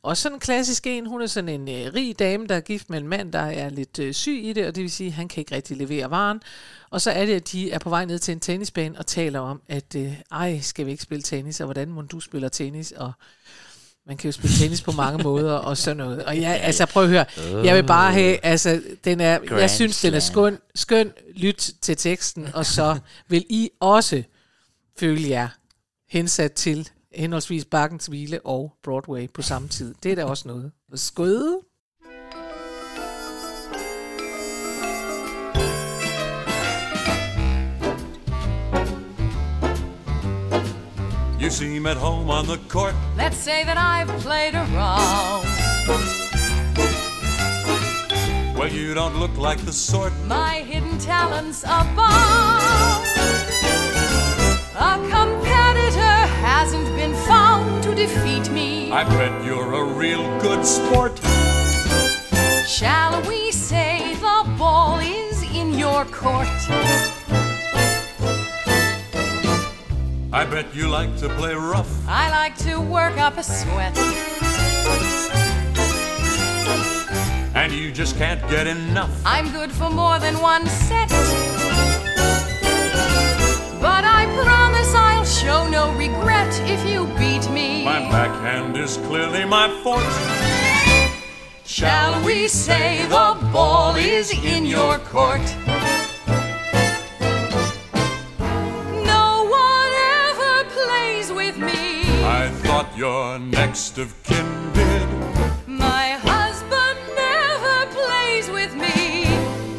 også sådan en klassisk en. Hun er sådan en øh, rig dame, der er gift med en mand, der er lidt øh, syg i det, og det vil sige, at han kan ikke rigtig levere varen. Og så er det, at de er på vej ned til en tennisbane og taler om, at øh, ej, skal vi ikke spille tennis, og hvordan må du spiller tennis, og man kan jo spille tennis på mange måder og sådan noget. Og jeg, altså prøv at høre, jeg vil bare have, altså den er, jeg Grand synes den er skøn, skøn, lyt til teksten, og så vil I også føle jer hensat til henholdsvis Bakkens Hvile og Broadway på samme tid. Det er da også noget. Skøde. Seem at home on the court. Let's say that I've played around. Well, you don't look like the sort. My hidden talents abound. A competitor hasn't been found to defeat me. I bet you're a real good sport. Shall we say the ball is in your court? I bet you like to play rough. I like to work up a sweat. And you just can't get enough. I'm good for more than one set. But I promise I'll show no regret if you beat me. My backhand is clearly my forte. Shall we say the ball is in your court? Thought your next of kin did. My husband never plays with me.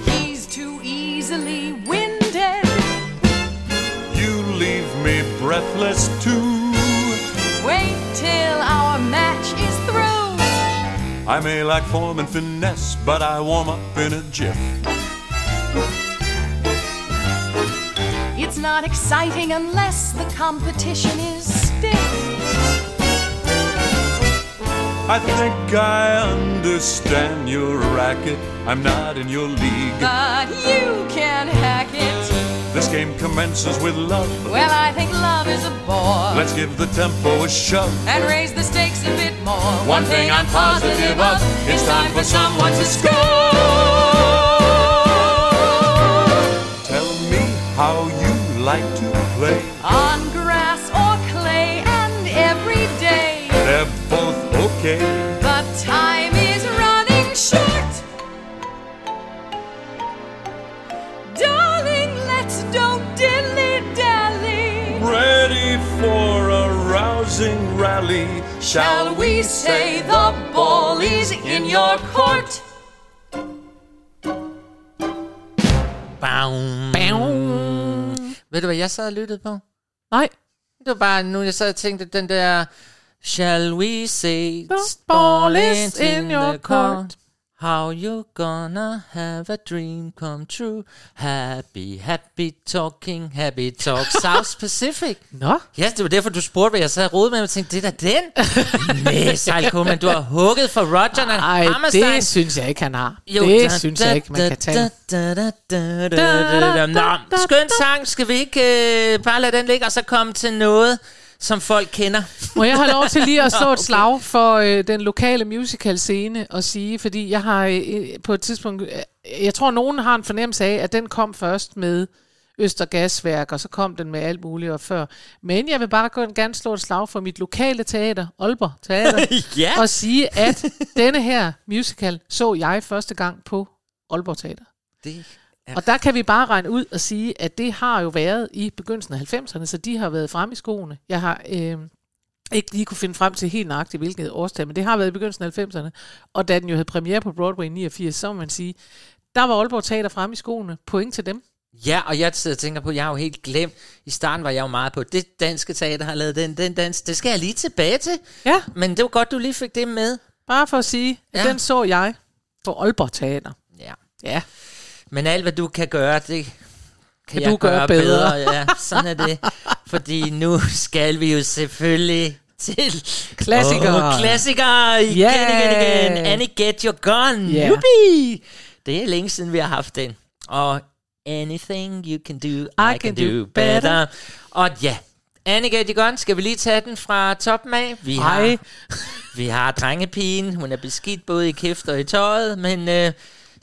He's too easily winded. You leave me breathless too. Wait till our match is through. I may lack form and finesse, but I warm up in a jiff. It's not exciting unless the competition is stiff. I think I understand your racket. I'm not in your league. But you can hack it. This game commences with love. Well, I think love is a bore. Let's give the tempo a shove. and raise the stakes a bit more. One thing I'm positive of, it's time for someone to score. Tell me how you like to play. On Shall we say the ball is in your court? Bam. Ved du, hvad jeg sad og lyttede på? Nej. Det var bare nu, jeg sad og tænkte, den der... Shall we say The ball is in in your the court? How you gonna have a dream come true? Happy, happy talking, happy talk. South Pacific. Nå. Ja, det var derfor, du spurgte, hvad jeg sad og med. Jeg tænkte, det er da den. Nej, Sejl men du har hugget for Roger Nej, det synes jeg ikke, han har. Jo, det da, synes da, jeg ikke, man da, kan tage. da, da, da, da, da, da, da. Nå, skøn sang. Skal vi ikke øh, bare lade den ligge, og så komme til noget, som folk kender? Må jeg have lov til lige at slå et slag for øh, den lokale musical scene og sige, fordi jeg har øh, på et tidspunkt, øh, jeg tror nogen har en fornemmelse af, at den kom først med Østergasværk, og så kom den med alt muligt og før. Men jeg vil bare gå- gerne slå et slag for mit lokale teater, Aalborg Teater, Ja. og sige, at denne her musical så jeg første gang på Aalborg Teater. Det Og der kan vi bare regne ud og sige, at det har jo været i begyndelsen af 90'erne, så de har været frem i skoene. Jeg har øh, ikke lige kunne finde frem til helt nøjagtigt, hvilket årstal, men det har været i begyndelsen af 90'erne. Og da den jo havde premiere på Broadway i 89, så må man sige, der var Aalborg Teater frem i skoene. Point til dem. Ja, og jeg sidder og tænker på, jeg har jo helt glemt, i starten var jeg jo meget på, det danske teater har lavet den, den dans, det skal jeg lige tilbage til. Ja. Men det var godt, du lige fik det med. Bare for at sige, at Ja. den så jeg på Aalborg Teater. Ja. Ja. Men alt, hvad du kan gøre, det kan, Kan jeg du gøre bedre. Ja, sådan er det. Fordi nu skal vi jo selvfølgelig til... Klassikere. Oh, klassikere igen, Yeah. igen, igen. Annie, get your gun. Ja. Yuppie. Det er længe siden, vi har haft den. Og anything you can do, I, can, do, better. Og ja, Annie, get your gun. Skal vi lige tage den fra toppen af? Vi Hej. har, vi har drengepigen. Hun er beskidt både i kæft og i tøjet, men øh,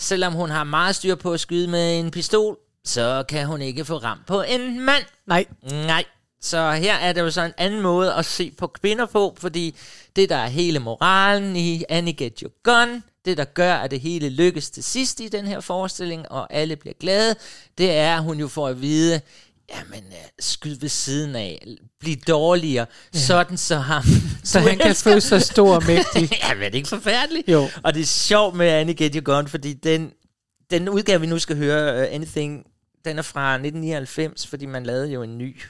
selvom hun har meget styr på at skyde med en pistol, så kan hun ikke få ramt på en mand. Nej. Nej. Så her er det jo så en anden måde at se på kvinder på, fordi det, der er hele moralen i Annie Get Your Gun, det, der gør, at det hele lykkes til sidst i den her forestilling, og alle bliver glade, det er, at hun jo får at vide, jamen, øh, skyd ved siden af, bliv dårligere, ja. sådan så ham. Så han kan føle sig stor og mægtig. ja, men er det ikke forfærdeligt? Jo. Og det er sjovt med Annie Get Your Gun, fordi den, den udgave, vi nu skal høre, uh, Anything, den er fra 1999, fordi man lavede jo en ny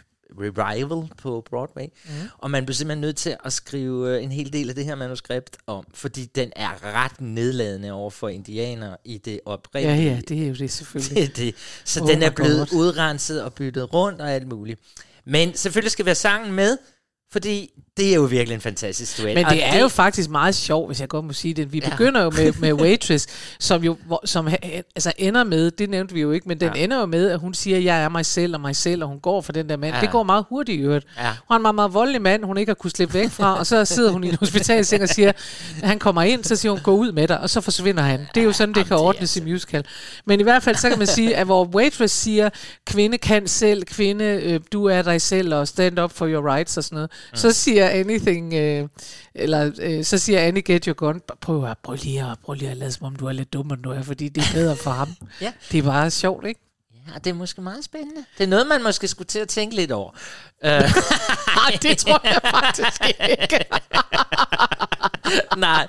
revival på Broadway, mm. og man blev simpelthen nødt til at skrive uh, en hel del af det her manuskript om, fordi den er ret nedladende over for indianere i det Ja, oprindelige. ja, det er jo det selvfølgelig. Det det. Så Oh den er blevet God. udrenset og byttet rundt og alt muligt. Men selvfølgelig skal vi have sangen med, fordi det er jo virkelig en fantastisk duet. Men Og det er jo faktisk meget sjovt, hvis jeg godt må sige det. Vi Ja. begynder jo med, med Waitress, som jo hvor- som, ha- altså ender med, det nævnte vi jo ikke, men den Ja. ender jo med, at hun siger, jeg er mig selv og mig selv, og hun går for den der mand. Ja. Det går meget hurtigt i øvrigt. Ja. Hun er en meget, meget voldelig mand, hun ikke har kunnet slippe væk fra, og så sidder hun i en hospitalseng og siger, han kommer ind, så siger hun, gå ud med dig, og så forsvinder han. Det er jo sådan, det kan ordnes i musical. Men i hvert fald, så kan man sige, at hvor Waitress siger, kvinde kan selv, kvinde, øh, du er dig selv, og stand up for your rights og sådan noget, Mm. så siger Anything, øh, eller øh, så siger Annie Get Your Gun, prøv, at, prøv, lige at, prøv lige at lade som om du er lidt dummere end du er, fordi det er bedre for ham. Ja. Det er bare sjovt, ikke? Ja, det er måske meget spændende. Det er noget, man måske skulle til at tænke lidt over. Uh, Nej, det tror jeg faktisk ikke. Nej,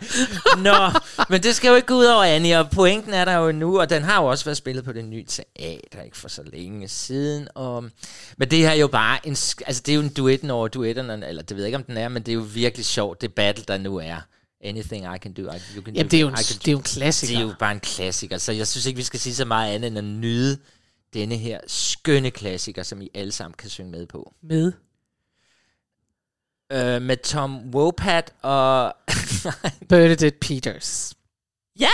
Nå, men det skal jo ikke gå ud over Annie, og pointen er der jo nu, og den har jo også været spillet på det nye teater, ikke for så længe siden. Og, men det her er jo bare en, altså det er jo en duetten over duetterne, eller det ved jeg ikke, om den er, men det er jo virkelig sjovt, det battle, der nu er. Anything I can do, I, you can Jamen, do. det er jo en- I can- det er jo en klassiker. Det er jo bare en klassiker, så jeg synes ikke, vi skal sige så meget andet end at nyde denne her skønne klassiker, som I alle sammen kan synge med på. Med. Øh, med Tom Wopat og... Bernadette Peters. Ja!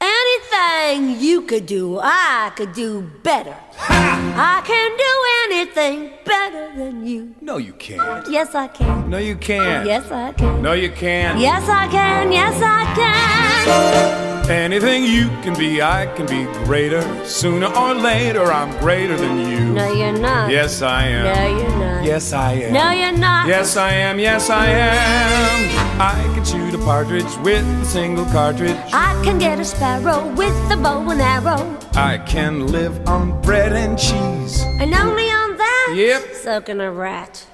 Anything you could do, I could do better. I can do anything better than you. No, you can't. Yes, I can. No, you can't. Yes, I can. No, you can't. Yes, I can. Yes, I can. Anything you can be, I can be greater. Sooner or later, I'm greater than you. No, you're not. Yes, I am. No, you're not. Yes, I am. No, you're not. Yes, I am. Yes, I am. I can shoot a partridge with a single cartridge. I can get a sparrow with a bow and arrow. I can live on bread and cheese. And only on that, Yep. so can a rat.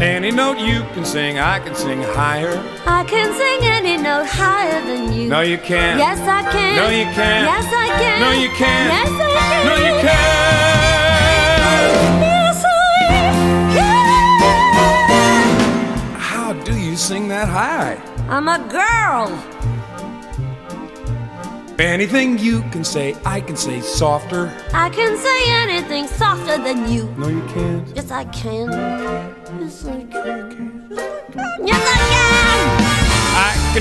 Any note you can sing, I can sing higher. I can sing any note higher than you. No, you can't. Yes, I can. No, you can't. Yes, I can. No, you can't. Yes, I can. No, you can't. Yes, I can. How do you sing that high? I'm a girl. Anything you can say, I can say softer. I can say anything softer than you. No, you can't. Yes, I can. Yes, I can. Yes, I can. I can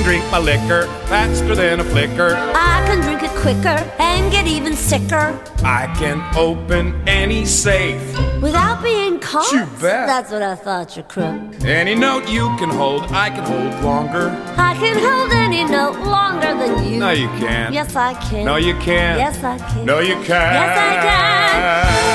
drink my liquor faster than a flicker. I can drink it quicker and get even sicker I can open any safe. without being caught. You bet. That's what I thought, you crook. Any note you can hold, I can hold longer. I can hold any note longer than you. No, you can't. Yes, I can. No, you can't. Yes, I can. No, you can't. Yes, I can.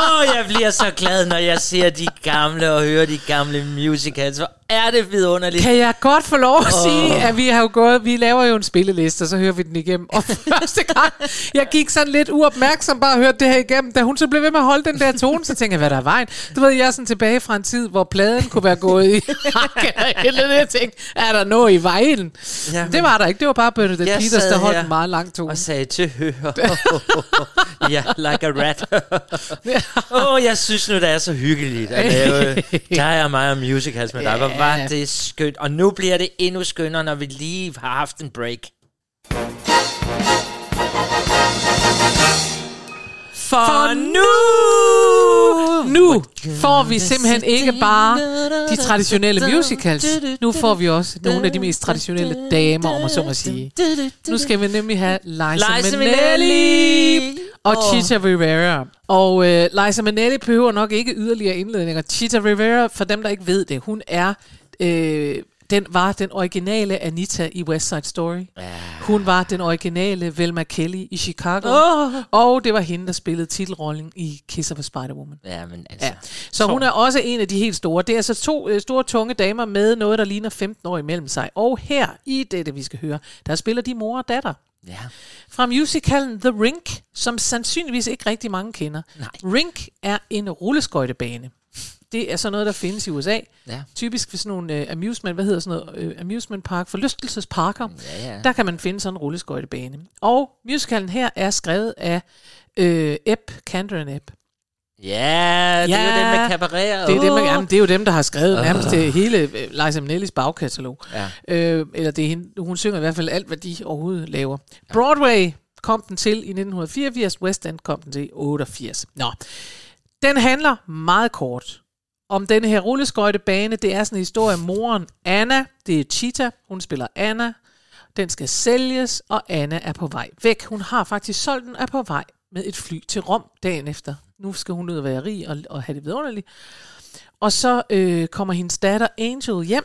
oh, jeg bliver så glad, når jeg ser de gamle og hører de gamle musicals. Hvor er det vidunderligt. Kan jeg godt få lov at Åh. sige, at vi har jo gået, vi laver jo en spilleliste, og så hører vi den igennem. Og første gang, jeg gik sådan lidt uopmærksom bare og hørte det her igennem, da hun så blev ved med at holde den der tone, så tænkte jeg, hvad der er vejen. Du ved, jeg er sådan tilbage fra en tid, hvor pladen kunne være gået i eller jeg tænkte, er der noget i vejen? Jamen. det var der ikke, det var bare Bernadette Peters, der holdt en meget lang tone. Og sagde til høre. ja, like a rat. Åh, oh, jeg synes nu, det er så hyggeligt at lave dig og mig og musicals med dig. Hvor var det skønt. Og nu bliver det endnu skønnere, når vi lige har haft en break. For nu! Nu får vi simpelthen ikke bare de traditionelle musicals. Nu får vi også nogle af de mest traditionelle damer, om man så må sige. Nu skal vi nemlig have Liza, Liza Minnelli og Åh. Chita Rivera. Og uh, Liza Minnelli behøver nok ikke yderligere indledninger. Chita Rivera, for dem der ikke ved det, hun er øh, den var den originale Anita i West Side Story. Ja. Hun var den originale Velma Kelly i Chicago. Åh. Og det var hende, der spillede titelrollen i Kiss of a Spider-Woman. Ja, men altså... Ja. Så hun er også en af de helt store. Det er altså to øh, store, tunge damer med noget, der ligner 15 år imellem sig. Og her, i dette vi skal høre, der spiller de mor og datter. Ja. Fra musicalen The Rink, som sandsynligvis ikke rigtig mange kender. Nej. Rink er en rulleskøjtebane. Det er sådan noget, der findes i USA. Ja. Typisk ved sådan nogle uh, amusement, hvad hedder sådan noget, uh, amusement park, forlystelsesparker. Ja, ja. Der kan man finde sådan en rulleskøjtebane. Og musicalen her er skrevet af uh, Ebb, Cameron Ebb. Ja, det er jo det med cabaret. Det er, dem, jamen, det er jo dem, der har skrevet Åh. nærmest hele øh, Liza Minnellis bagkatalog. Ja. Øh, eller det er hende, hun synger i hvert fald alt, hvad de overhovedet laver. Broadway kom den til i 1984, West End kom den til i 88. Nå, den handler meget kort om denne her rulleskøjtebane. Det er sådan en historie om moren Anna, det er Cheetah, hun spiller Anna. Den skal sælges, og Anna er på vej væk. Hun har faktisk solgt den, er på vej med et fly til Rom dagen efter. Nu skal hun ud og være rig og, og have det vidunderligt. Og så øh, kommer hendes datter Angel hjem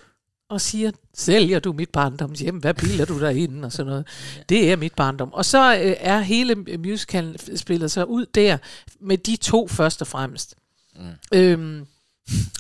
og siger, sælger du mit barndoms hjem? Hvad piller du derinde? Og sådan noget. Det er mit barndom. Og så øh, er hele musicalen spillet sig ud der med de to først og fremmest. Mm. Øhm,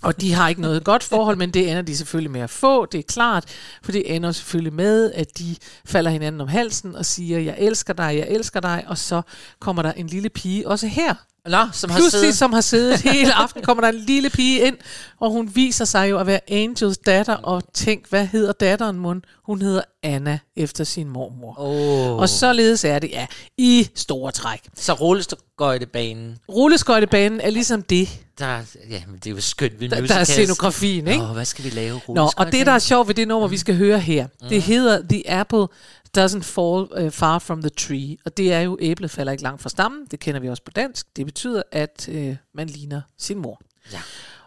og de har ikke noget godt forhold, men det ender de selvfølgelig med at få, det er klart, for det ender selvfølgelig med, at de falder hinanden om halsen og siger, jeg elsker dig, jeg elsker dig, og så kommer der en lille pige, også her, Nå, som har Pludselig, siddet... som har siddet hele aften, kommer der en lille pige ind, og hun viser sig jo at være Angels datter, og tænk, hvad hedder datteren mund? Hun hedder Anna, efter sin mormor. Oh. Og således er det, ja, i store træk. Så rulleskøjtebanen, Rulleskøjtebanen er ligesom det, der, ja, men det er jo skønt ved der, der er scenografien, ikke? Åh, hvad skal vi lave? Nå, og det, der er sjovt ved det nummer, vi skal høre her, det hedder The Apple Doesn't Fall uh, Far From The Tree. Og det er jo, æblet falder ikke langt fra stammen. Det kender vi også på dansk. Det betyder, at uh, man ligner sin mor. Ja.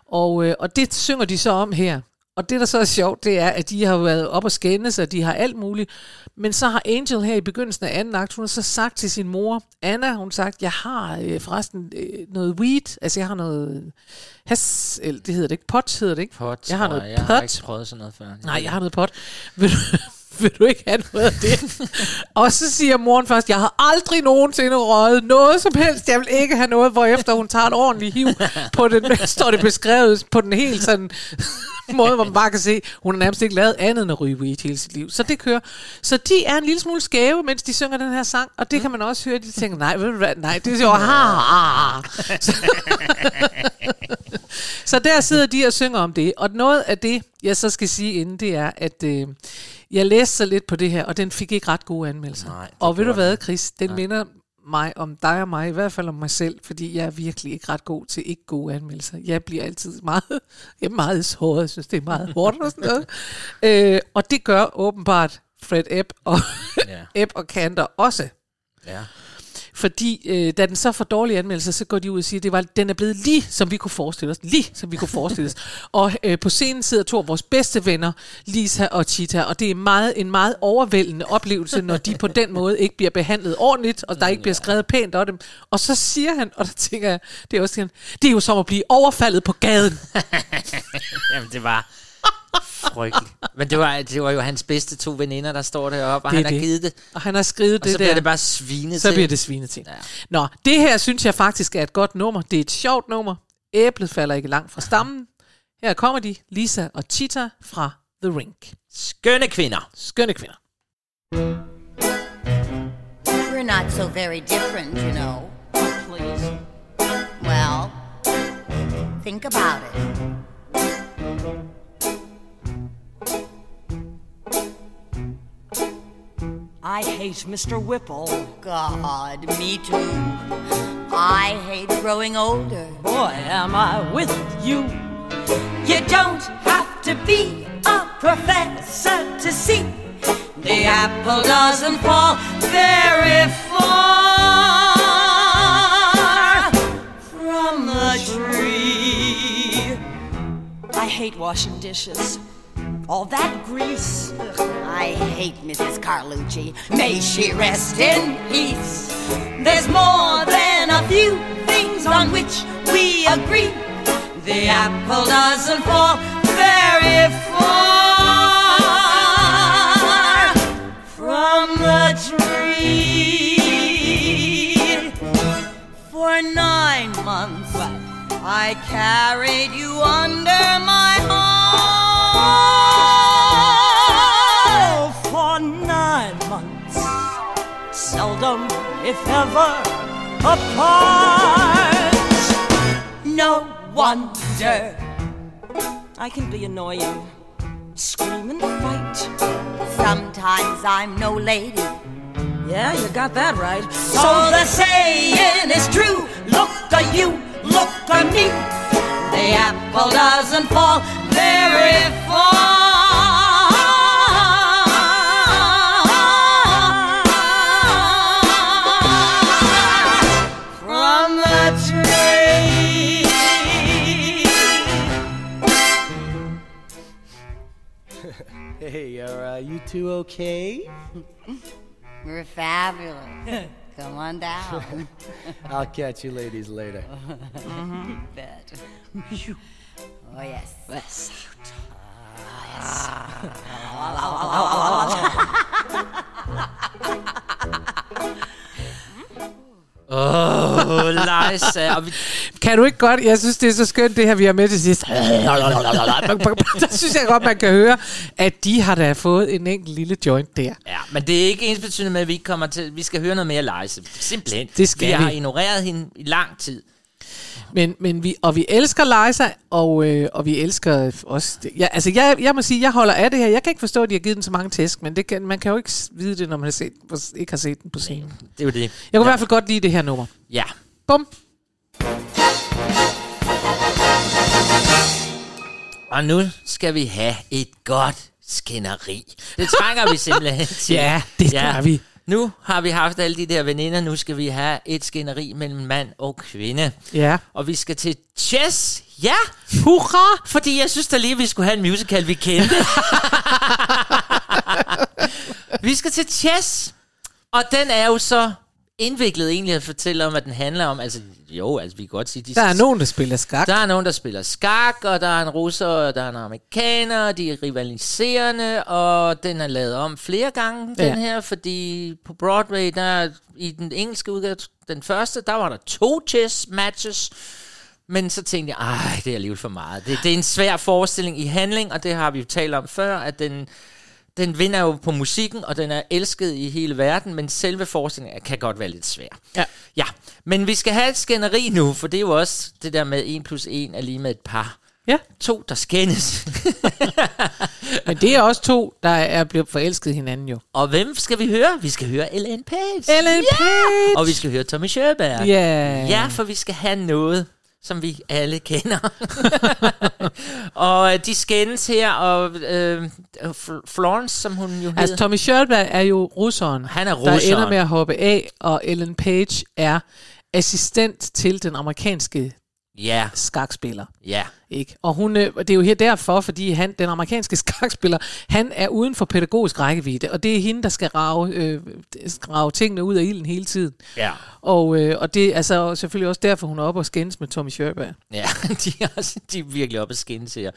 Og, uh, og det synger de så om her. Og det, der så er sjovt, det er, at de har været op og skændes, og de har alt muligt. Men så har Angel her i begyndelsen af anden akt, hun har så sagt til sin mor, Anna, hun har sagt, jeg har øh, forresten øh, noget weed, altså jeg har noget has, eller det hedder det ikke, pot hedder det ikke? Pot, jeg har noget jeg. Jeg pot. har ikke prøvet sådan noget før. Nej, jeg har noget pot. Vil du, vil du ikke have noget af det? og så siger moren først, jeg har aldrig nogensinde røget noget som helst. Jeg vil ikke have noget, hvorefter hun tager et ordentligt hiv på den, står det beskrevet på den helt sådan måde, hvor man bare kan se, hun har nærmest ikke lavet andet end at ryge weed hele sit liv. Så det kører. Så de er en lille smule skæve, mens de synger den her sang, og det kan man også høre, de tænker, nej, ved du hvad, nej, det er jo, ha, ha. Så, så der sidder de og synger om det. Og noget af det, jeg så skal sige inden, det er, at øh, jeg læste så lidt på det her, og den fik ikke ret gode anmeldelser. Nej, og ved du hvad. Chris, den minder mig om dig og mig, i hvert fald om mig selv, fordi jeg er virkelig ikke ret god til ikke gode anmeldelser. Jeg bliver altid meget, jeg er meget såret, jeg synes, det er meget hårdt og sådan noget. Øh, og det gør åbenbart Fred Ebb og, Ja. Ebb og Kanter også. Ja. Fordi øh, da den så får dårlige anmeldelser, så går de ud og siger, at det var, den er blevet lige, som vi kunne forestille os. Lige, som vi kunne forestille os. og øh, på scenen sidder to af vores bedste venner, Lisa og Chita, og det er meget, en meget overvældende oplevelse, når de på den måde ikke bliver behandlet ordentligt, og der ikke bliver skrevet pænt om dem. Og så siger han, og der tænker jeg, det er også han, det er jo som at blive overfaldet på gaden. Jamen, det var frygteligt. Men det var, det var jo hans bedste to veninder, der står deroppe, og Det han har det. givet det. Og han har skrevet Og det så der. bliver det bare svinet Så til. bliver det svinet til. Ja. Nå, det her synes jeg faktisk er et godt nummer. Det er et sjovt nummer. Æblet falder ikke langt fra stammen. Her kommer de, Lisa og Chita fra The Rink. Skønne kvinder. Skønne kvinder. We're not so very different, you know. Please. Well, think about it. I hate Mr. Whipple. God, me too. I hate growing older. Boy, am I with you. You don't have to be a professor to see the apple doesn't fall very far from the tree. I hate washing dishes. All that grease. Ugh, I hate Mrs. Carlucci. May she rest in peace. There's more than a few things on which we agree. The apple doesn't fall very far from the tree. For nine months. I carried you under my arm. Seldom, if ever, apart. No wonder I can be annoying, scream and fight. Sometimes I'm no lady. Yeah, you got that right. So the saying is true. Look at you, look at me. The apple doesn't fall very far from the tree. Hey, are uh, you two okay? We're fabulous. Come on down. I'll catch you ladies later. Mhm. Bet. Oh yes. Yes. Åh, oh, Leisa. Vi, Kan du ikke godt? Jeg synes, det er så skønt, det her, vi har med til sidst. Der synes jeg godt, man kan høre, at de har da fået en enkelt lille joint der. ja, men det er ikke ens betydende med, at vi ikke kommer til... Vi skal høre noget mere Leise. Simpelthen. Det skal vi. har vi. ignoreret hende i lang tid. Men, men vi, og vi elsker Liza, og, øh, og vi elsker også... Ja, altså, jeg, jeg må sige, jeg holder af det her. Jeg kan ikke forstå, at de har givet den så mange tæsk, men det kan, man kan jo ikke vide det, når man har set, ikke har set den på scenen. Det er jo det. Jeg kunne ja. i hvert fald godt lide det her nummer. Ja. Bum. Og nu skal vi have et godt skænderi. Det trænger vi simpelthen til. Ja, det gør vi. Nu har vi haft alle de der veninder, nu skal vi have et skænderi mellem mand og kvinde. Ja. Og vi skal til chess. Ja! Hurra! Fordi jeg synes da lige, vi skulle have en musical, vi kendte. vi skal til chess. Og den er jo så indviklet egentlig at fortælle om, hvad den handler om. Altså, jo, altså vi kan godt sige... De Der er nogen, der spiller skak. der er nogen, der spiller skak, og der er en russer, og der er en amerikaner, de er rivaliserende, og den er lavet om flere gange, Ja. den her, fordi på Broadway, der i den engelske udgave, den første, der var der to chess matches, men så tænkte jeg, ej, det er alligevel for meget. Det, det er en svær forestilling i handling, og det har vi jo talt om før, at den, den vinder jo på musikken, og den er elsket i hele verden, men selve forestillingen kan godt være lidt svær. Ja. Ja, men vi skal have et skænderi nu, for det er jo også det der med 1 plus 1 er lige med et par. Ja. To, der skændes. Men det er også to, der er blevet forelsket hinanden jo. og hvem skal vi høre? Vi skal høre Ellen Page. Ellen Page! Og vi skal høre Tommy Sjöberg. Ja. Ja, for vi skal have noget, som vi alle kender. og øh, de skændes her, og øh, Fl- Florence, som hun jo hedder. Altså, Tommy Sjöberg er jo russeren, Han er der russeren. ender med at hoppe af, og Ellen Page er assistent til den amerikanske Ja, skakspiller. ja. Ikke? Og hun, øh, det er jo her derfor, fordi han, den amerikanske skakspiller, han er uden for pædagogisk rækkevidde, og det er hende, der skal rave, øh, rave tingene ud af ilden hele tiden. Ja. Og, øh, og det er altså selvfølgelig også derfor, hun er oppe og skændes med Tommy Sjöberg. Ja, de er, også, de er virkelig oppe at skændes her.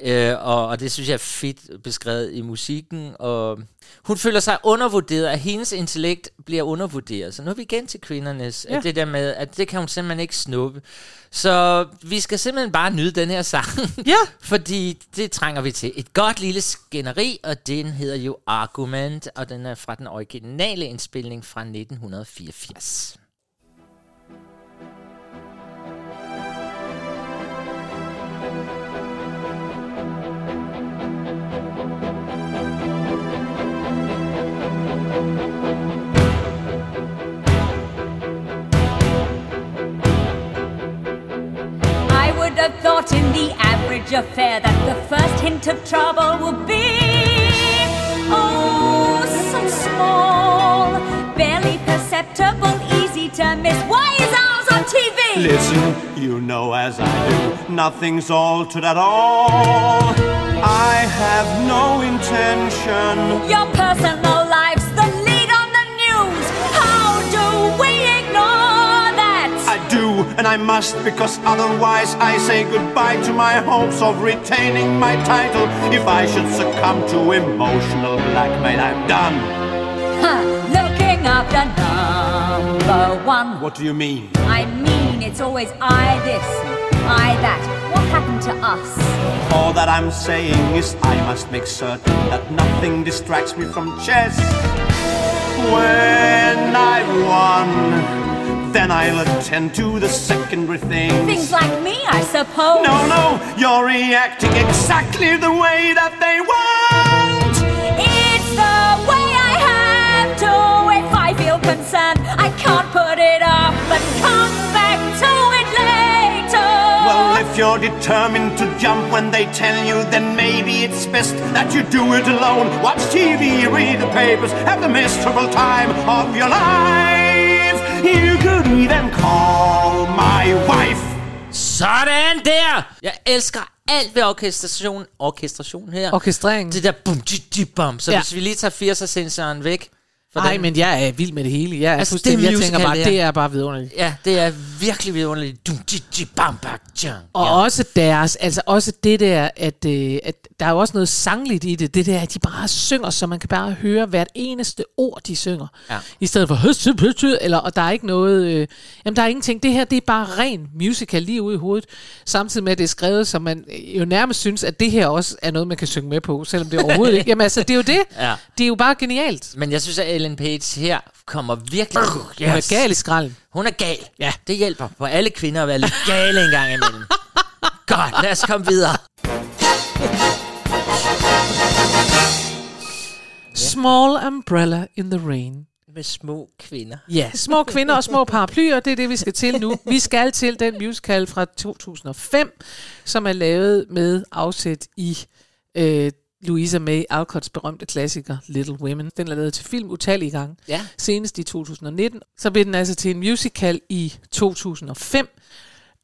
Øh, og, og det synes jeg er fedt beskrevet i musikken. Og hun føler sig undervurderet, at hendes intellekt bliver undervurderet. Så nu er vi igen til kvindernes. Ja. Ja. Det der med, at det kan hun simpelthen ikke snuppe. Så vi skal simpelthen bare nyde den her sang. Ja. Fordi det trænger vi til. Et godt lille skænderi, og den hedder jo Argument, og den er fra den originale indspilning fra 1984. Have thought in the average affair that the first hint of trouble would be oh so small, barely perceptible, easy to miss. Why is ours on TV? Listen, you know as I do, nothing's altered at all. I have no intention. Your personal I must, because otherwise I say goodbye to my hopes of retaining my title. If I should succumb to emotional blackmail, I'm done. Looking after number one. What do you mean? I mean, it's always I this, I that. What happened to us? All that I'm saying is I must make certain that nothing distracts me from chess. When I've won, then I'll attend to the secondary things. Things like me, I suppose. No, no, you're reacting exactly the way that they want. It's the way I have to. If I feel concerned, I can't put it off, but come back to it later. Well, if you're determined to jump when they tell you, then maybe it's best that you do it alone. Watch TV, read the papers, have the miserable time of your life. You could even call my wife. Sådan der! Jeg elsker alt ved orkestration. Orkestration her. Orkestreringen. Det der bum, di, di, bum. Så ja. hvis vi lige tager 80'er-sensoren væk. Nej, men jeg er vild med det hele. Jeg, er Altså, det er jeg tænker bare, det er bare vidunderligt. Ja, det er virkelig vidunderligt. Dum, di, di, bam, tjang. Og ja. også deres, altså også det der, at, øh, at der er jo også noget sangligt i det, det der, at de bare synger, så man kan bare høre hvert eneste ord, de synger. Ja. I stedet for høst, eller, og der er ikke noget, øh, jamen der er ingenting. Det her, det er bare ren musical lige ude i hovedet, samtidig med, at det er skrevet, så man jo nærmest synes, at det her også er noget, man kan synge med på, selvom det overhovedet ikke. Jamen altså, det er jo det. Ja. Det er jo bare genialt. Men jeg synes, at Ellen Page her kommer virkelig... Uh, Hun er gal i skralden. Hun er gal. Ja. Det hjælper på alle kvinder at være lidt gale en gang imellem. Godt, lad os komme videre. Small umbrella in the rain. Med små kvinder. Ja, små kvinder og små paraplyer, det er det, vi skal til nu. Vi skal til den musical fra 2005, som er lavet med afsæt i øh, Louisa May Alcotts berømte klassiker Little Women. Den er lavet til film utallige gange. Ja. Senest i 2019. Så blev den altså til en musical i 2005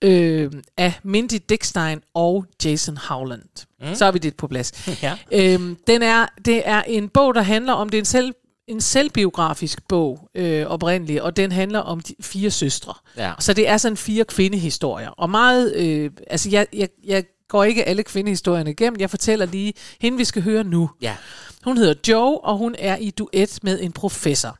øh, af Mindy Dickstein og Jason Howland. Mm. Så er vi det på plads. Ja. Øhm, den er, det er en bog, der handler om, det er en, selv, en selvbiografisk bog øh, oprindeligt, og den handler om de fire søstre. Ja. Så det er sådan fire kvindehistorier. Og meget, øh, altså jeg, jeg, jeg går ikke alle kvindehistorierne igennem, jeg fortæller lige hende, vi skal høre nu. Ja. Hun hedder Joe, og hun er i duet med en professor.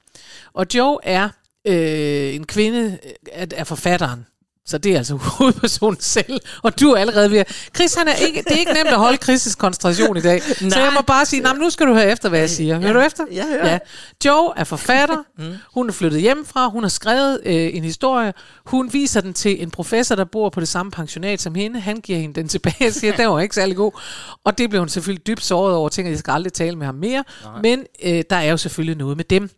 Og Joe er øh, en kvinde af, af forfatteren. Så det er altså hovedpersonen selv. Og du er allerede ved. Chris, han er ikke, det er ikke nemt at holde Chris' koncentration i dag. Så Nej. jeg må bare sige, "Nå, men nu skal du høre efter, hvad jeg siger. Hører du efter? Ja, ja. ja. Joe er forfatter. Hun er flyttet hjemmefra. Hun har skrevet øh, en historie. Hun viser den til en professor, der bor på det samme pensionat som hende. Han giver hende den tilbage og siger, den var ikke særlig god. Og det blev hun selvfølgelig dybt såret over. og tænker, at jeg skal aldrig tale med ham mere. Nej. Men øh, der er jo selvfølgelig noget med dem.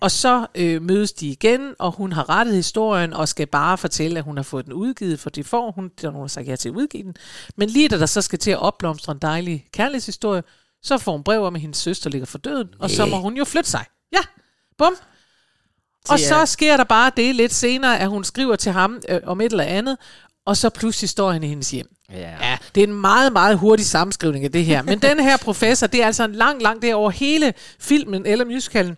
Og så øh, mødes de igen, og hun har rettet historien, og skal bare fortælle, at hun har fået den udgivet, for det får hun. Der er nogen, har sagt ja til at udgive den. Men lige da der så skal til at opblomstre en dejlig kærlighedshistorie, så får hun brev om, at hendes søster ligger for døden, og så må hun jo flytte sig. Ja, bum. Og så er- sker der bare det lidt senere, at hun skriver til ham øh, om et eller andet, og så pludselig står han i hendes hjem. Ja. Ja, det er en meget, meget hurtig sammenskrivning af det her. Men den her professor, det er altså en lang, lang, det er over hele filmen eller musicalen,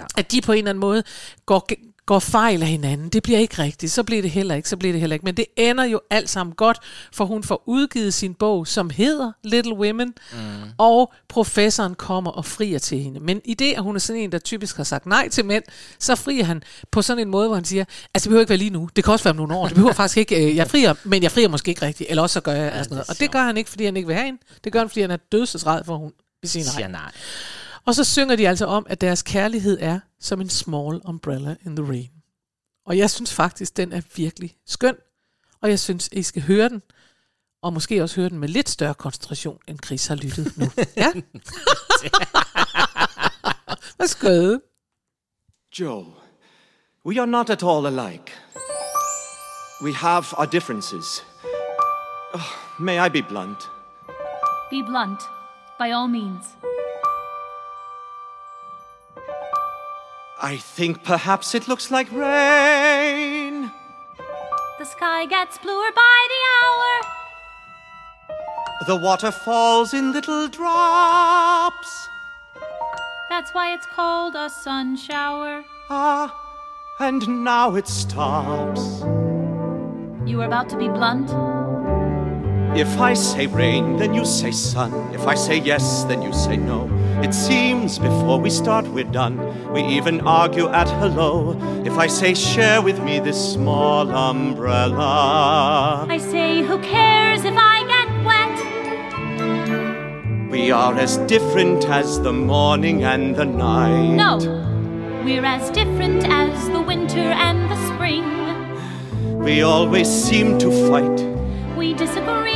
ja. at de på en eller anden måde går, går fejl af hinanden. Det bliver ikke rigtigt, så bliver det heller ikke, så bliver det heller ikke. Men det ender jo alt sammen godt, for hun får udgivet sin bog, som hedder Little Women, mm. og professoren kommer og frier til hende. Men i det, at hun er sådan en, der typisk har sagt nej til mænd, så frier han på sådan en måde, hvor han siger, altså det behøver ikke være lige nu, det kan også være om nogle år, det behøver faktisk ikke, øh, jeg frier, men jeg frier måske ikke rigtigt, eller også så gør jeg ja, sådan noget. Og det gør han ikke, fordi han ikke vil have hende, det gør han, fordi han er dødsesred for, at hun vil sige nej. Siger nej. Og så synger de altså om, at deres kærlighed er som en small umbrella in the rain. Og jeg synes faktisk, den er virkelig skøn. Og jeg synes, I skal høre den. Og måske også høre den med lidt større koncentration, end Chris har lyttet nu. ja? Hvad skød? Joe, we are not at all alike. We have our differences. Oh, may I be blunt? Be blunt, by all means. I think perhaps it looks like rain. The sky gets bluer by the hour. The water falls in little drops. That's why it's called a sun shower. Ah, and now it stops. You were about to be blunt. If I say rain, then you say sun. If I say yes, then you say no. It seems before we start, we're done. We even argue at hello. If I say, share with me this small umbrella, I say, who cares if I get wet? we are as different as the morning and the night. No, we're as different as the winter and the spring. We always seem to fight, We disagree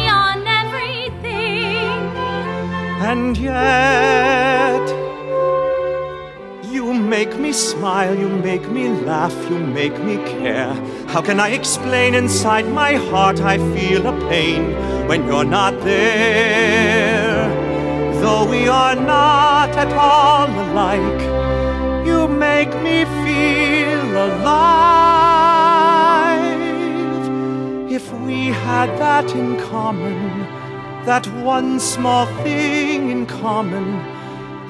and yet you make me smile, you make me laugh, you make me care. How can I explain inside my heart I feel a pain when you're not there? Though we are not at all alike, you make me feel alive. If we had that in common, that one small thing in common,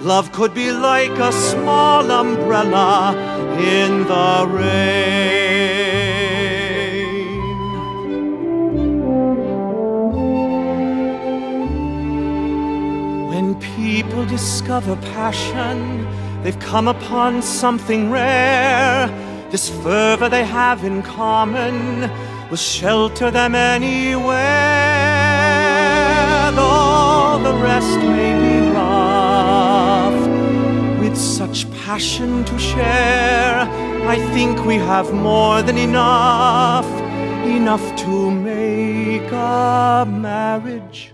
love could be like a small umbrella in the rain. When people discover passion, they've come upon something rare. This fervor they have in common will shelter them anywhere. Though the rest may be rough, with such passion to share, I think we have more than enough, enough to make a marriage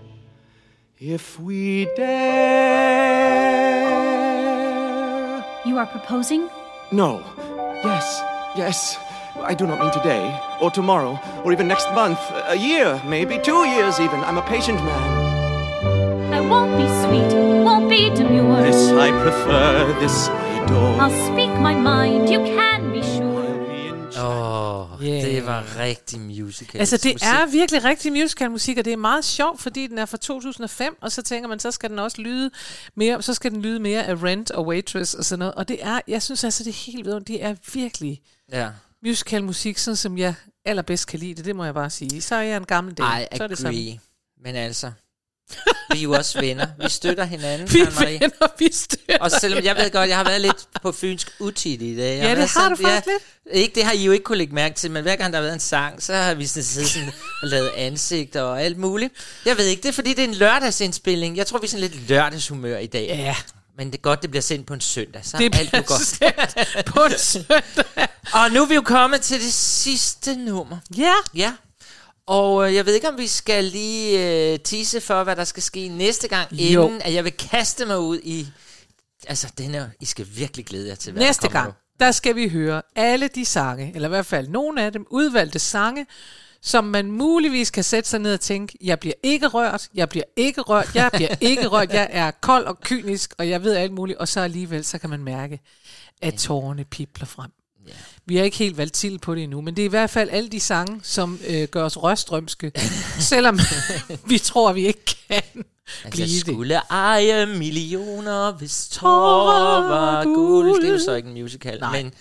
if we dare. You are proposing? No. Yes. Yes. I do not mean today, or tomorrow, or even next month, a year, maybe two years even. I'm a patient man. Won't be sweet, won't be demure. This I prefer, this I adore. I'll speak my mind, you can be sure. Åh, oh, Yeah. det var rigtig musical. Altså, det er virkelig rigtig musicalmusik, og det er meget sjovt, fordi den er fra 2005, og så tænker man, så skal den også lyde mere, så skal den lyde mere af Rent og Waitress og sådan noget. Og det er, jeg synes altså, det er helt vidunderligt. Det er virkelig Ja. musicalmusik, sådan som jeg allerbedst kan lide det, det må jeg bare sige. Så er jeg en gammel dame. I så er det sådan. Men altså, vi er jo også venner. Vi støtter hinanden, Vi er venner, vi støtter Og selvom jeg ved godt, jeg har været lidt på fynsk utit i dag. Jeg Ja, det har du faktisk lidt. Ikke, det har I jo ikke kunne lægge mærke til, men hver gang der har været en sang, så har vi sådan siddet sådan og lavet ansigter og alt muligt. Jeg ved ikke, det er fordi, det er en lørdagsindspilning. Jeg tror, vi er sådan lidt lørdagshumør i dag. Ja. Men det er godt, det bliver sendt på en søndag, så Det alt jo godt. på en søndag. Og nu er vi jo kommet til det sidste nummer. Ja. Ja. Og øh, jeg ved ikke, om vi skal lige øh, tease for, hvad der skal ske næste gang, Jo. inden at jeg vil kaste mig ud i... Altså, den er, I skal virkelig glæde jer til, hvad Næste der gang, der skal vi høre alle de sange, eller i hvert fald nogle af dem, udvalgte sange, som man muligvis kan sætte sig ned og tænke, jeg bliver ikke rørt, jeg bliver ikke rørt, jeg bliver ikke rørt, jeg er kold og kynisk, og jeg ved alt muligt, og så alligevel, så kan man mærke, at tårerne pipler frem. Vi har ikke helt valgt til på det endnu, men det er i hvert fald alle de sange, som øh, gør os røstrømske, selvom vi tror, vi ikke kan Altså, blive jeg det. skulle eje millioner, hvis tårer var guld. Det er jo så ikke en musical, Nej. men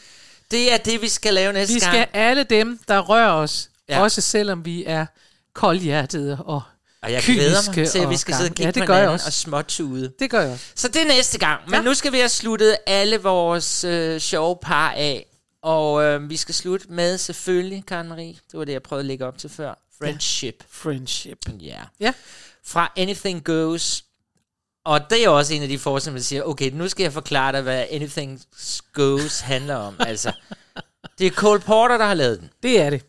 det er det, vi skal lave næste Vi gang. skal alle dem, der rører os, Ja. også selvom vi er koldhjertede og Og jeg glæder mig kyniske til, at vi skal sidde og kigge ja, det gør jeg også. og småtude. Det gør jeg også. Så det er næste gang. Men Ja. nu skal vi have sluttet alle vores øh, sjove par af. Og øh, vi skal slutte med selvfølgelig, Karen Marie. Det var det, jeg prøvede at lægge op til før. Friendship. Friendship. Ja. Ja. Fra Anything Goes. Og det er også en af de forskere, man siger, okay, nu skal jeg forklare dig, hvad Anything Goes handler om. altså, det er Cole Porter, der har lavet den. Det er det.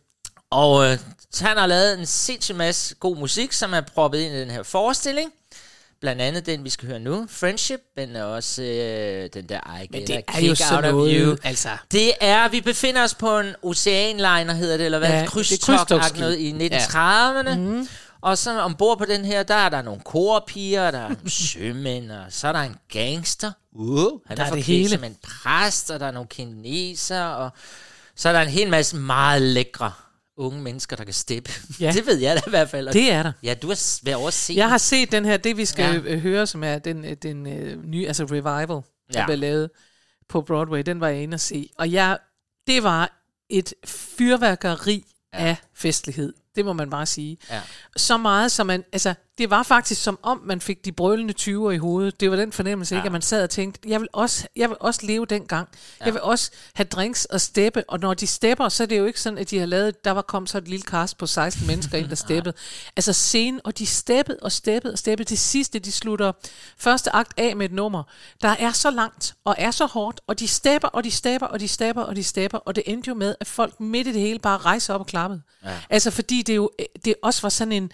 Og øh, han har lavet en sindssyg masse god musik, som er proppet ind i den her forestilling. Blandt andet den, vi skal høre nu, Friendship, men også øh, den der I Get det er jo Kick Out of noget, You. altså. Det er, vi befinder os på en oceanliner, hedder det, eller hvad? Ja, Ja, krydstogt noget i Ja. 1930'erne. Mm. Og så ombord på den her, der er der nogle korpiger, der er nogle sømænd, og så er der en gangster. Uh, han Der er er det hele. som en præst, og der er nogle kineser, og så er der en hel masse meget lækre unge mennesker, der kan steppe. Ja. det ved jeg da i hvert fald. Og- Det er der. Ja, du har været over at se Jeg har set den her, det vi skal Ja. ja. høre, som er den, øh, den øh, nye, altså revival, der Ja. blev lavet på Broadway, den var jeg inde at se. Og jeg, det var et fyrværkeri ja. af festlighed. Det må man bare sige. Ja. Så meget, som man, altså, det var faktisk som om, man fik de brølende 20'er i hovedet. Det var den fornemmelse, ja. ikke? At man sad og tænkte, jeg vil også, jeg vil også leve den gang. Ja. Jeg vil også have drinks og steppe. Og når de stepper, så er det jo ikke sådan, at de har lavet, der var kommet så et lille cast på 16 mennesker ind, der steppede. Altså scenen, og de steppede og steppede og steppede. Det sidste, de slutter første akt af med et nummer, der er så langt og er så hårdt, og de stepper, og de stepper, og de stepper, og de stepper, og det endte jo med, at folk midt i det hele bare rejser op og klappede. Ja. Altså fordi det jo det også var sådan en,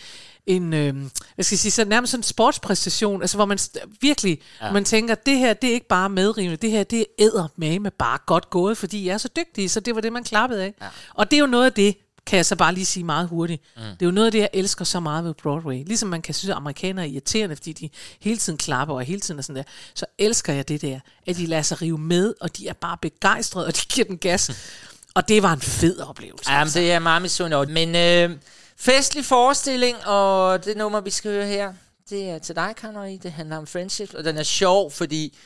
en øh, hvad skal jeg sige, så nærmest sådan en sportspræstation, altså hvor man virkelig, ja. man tænker, det her, det er ikke bare medrivende, det her, det er æder med med bare godt gået, fordi jeg er så dygtig, så det var det, man klappede af. Ja. Og det er jo noget af det, kan jeg så bare lige sige meget hurtigt. Mm. Det er jo noget af det, jeg elsker så meget ved Broadway. Ligesom man kan synes, at amerikanere er irriterende, fordi de hele tiden klapper og hele tiden er sådan der. Så elsker jeg det der, at de lader sig rive med, og de er bare begejstrede, og de giver den gas. og det var en fed oplevelse. Jamen, altså. det er meget misundelig. Men øh, festlig forestilling, og det nummer, vi skal høre her, det er til dig, Kanari. Det handler om friendship, og den er sjov, fordi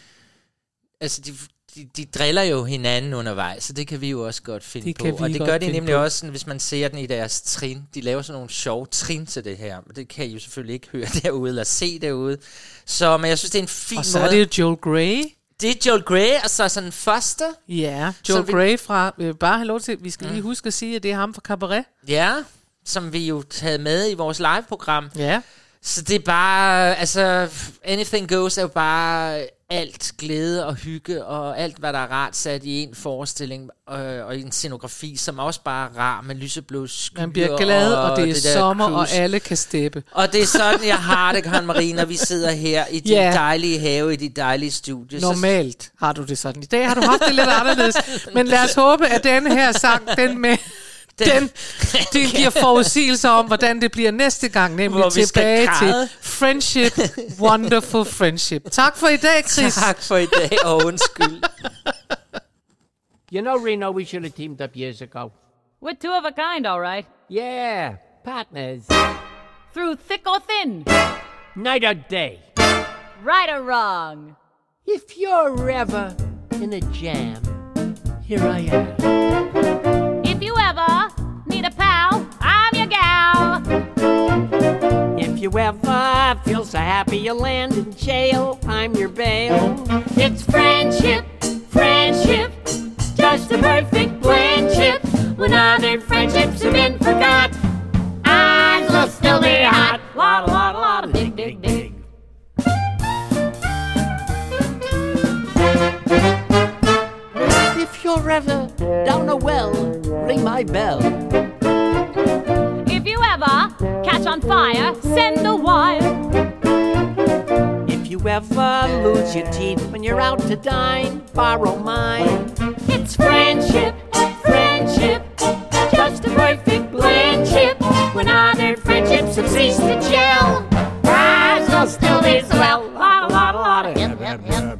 altså, de, de, de driller jo hinanden undervejs, så det kan vi jo også godt finde Det på. Og det gør de nemlig på. også, sådan, hvis man ser den i deres trin. De laver sådan nogle sjove trin til det her. Men det kan I jo selvfølgelig ikke høre derude, eller se derude. Så men jeg synes, det er en fin Og så måde. er det jo Joel Grey. Det er Joel Grey, og så sådan første. Ja, Som Joel vi- Grey fra, øh, bare have lov til, vi skal lige huske at sige, at det er ham fra Cabaret. Ja, som vi jo havde med i vores live-program. Ja. Så det er bare, altså, Anything Goes er jo bare alt glæde og hygge, og alt, hvad der er rart sat i en forestilling, øh, og i en scenografi, som også bare er rar med lyseblå skyer. Man bliver glad, og, det er der sommer, og cruise. alle kan steppe. Og det er sådan, jeg har det, Karen Marie, når vi sidder her i din Ja. dejlige have, i dit dejlige studie. Normalt har du det sådan. I dag har du haft det lidt anderledes. Men lad os håbe, at denne her sang, den med... Den, den giver forudsigelser om, hvordan det bliver næste gang, nemlig Hvor vi tilbage til. Friendship, Wonderful Friendship. Tak for i dag, Chris. Tak for i dag, og undskyld. You know, Reno, we should have teamed up years ago. We're two of a kind, all right. Yeah, partners. Through thick or thin, Night or day. right or wrong. If you're ever in a jam, here I am. You ever feel so happy you land in jail, I'm your bail. It's friendship, friendship, just a perfect friendship. When other friendships have been forgot, ours will still be hot. Lot, lot, lot, dig, dig, dig. If you're ever down a well, ring my bell. If you ever catch on fire, send the wire. If you ever lose your teeth when you're out to dine, borrow mine. It's friendship, friendship, just a perfect friendship. When other friendships have ceased to gel, ours will still be swell. Lot, a lot, a lot, hip, hip, hip.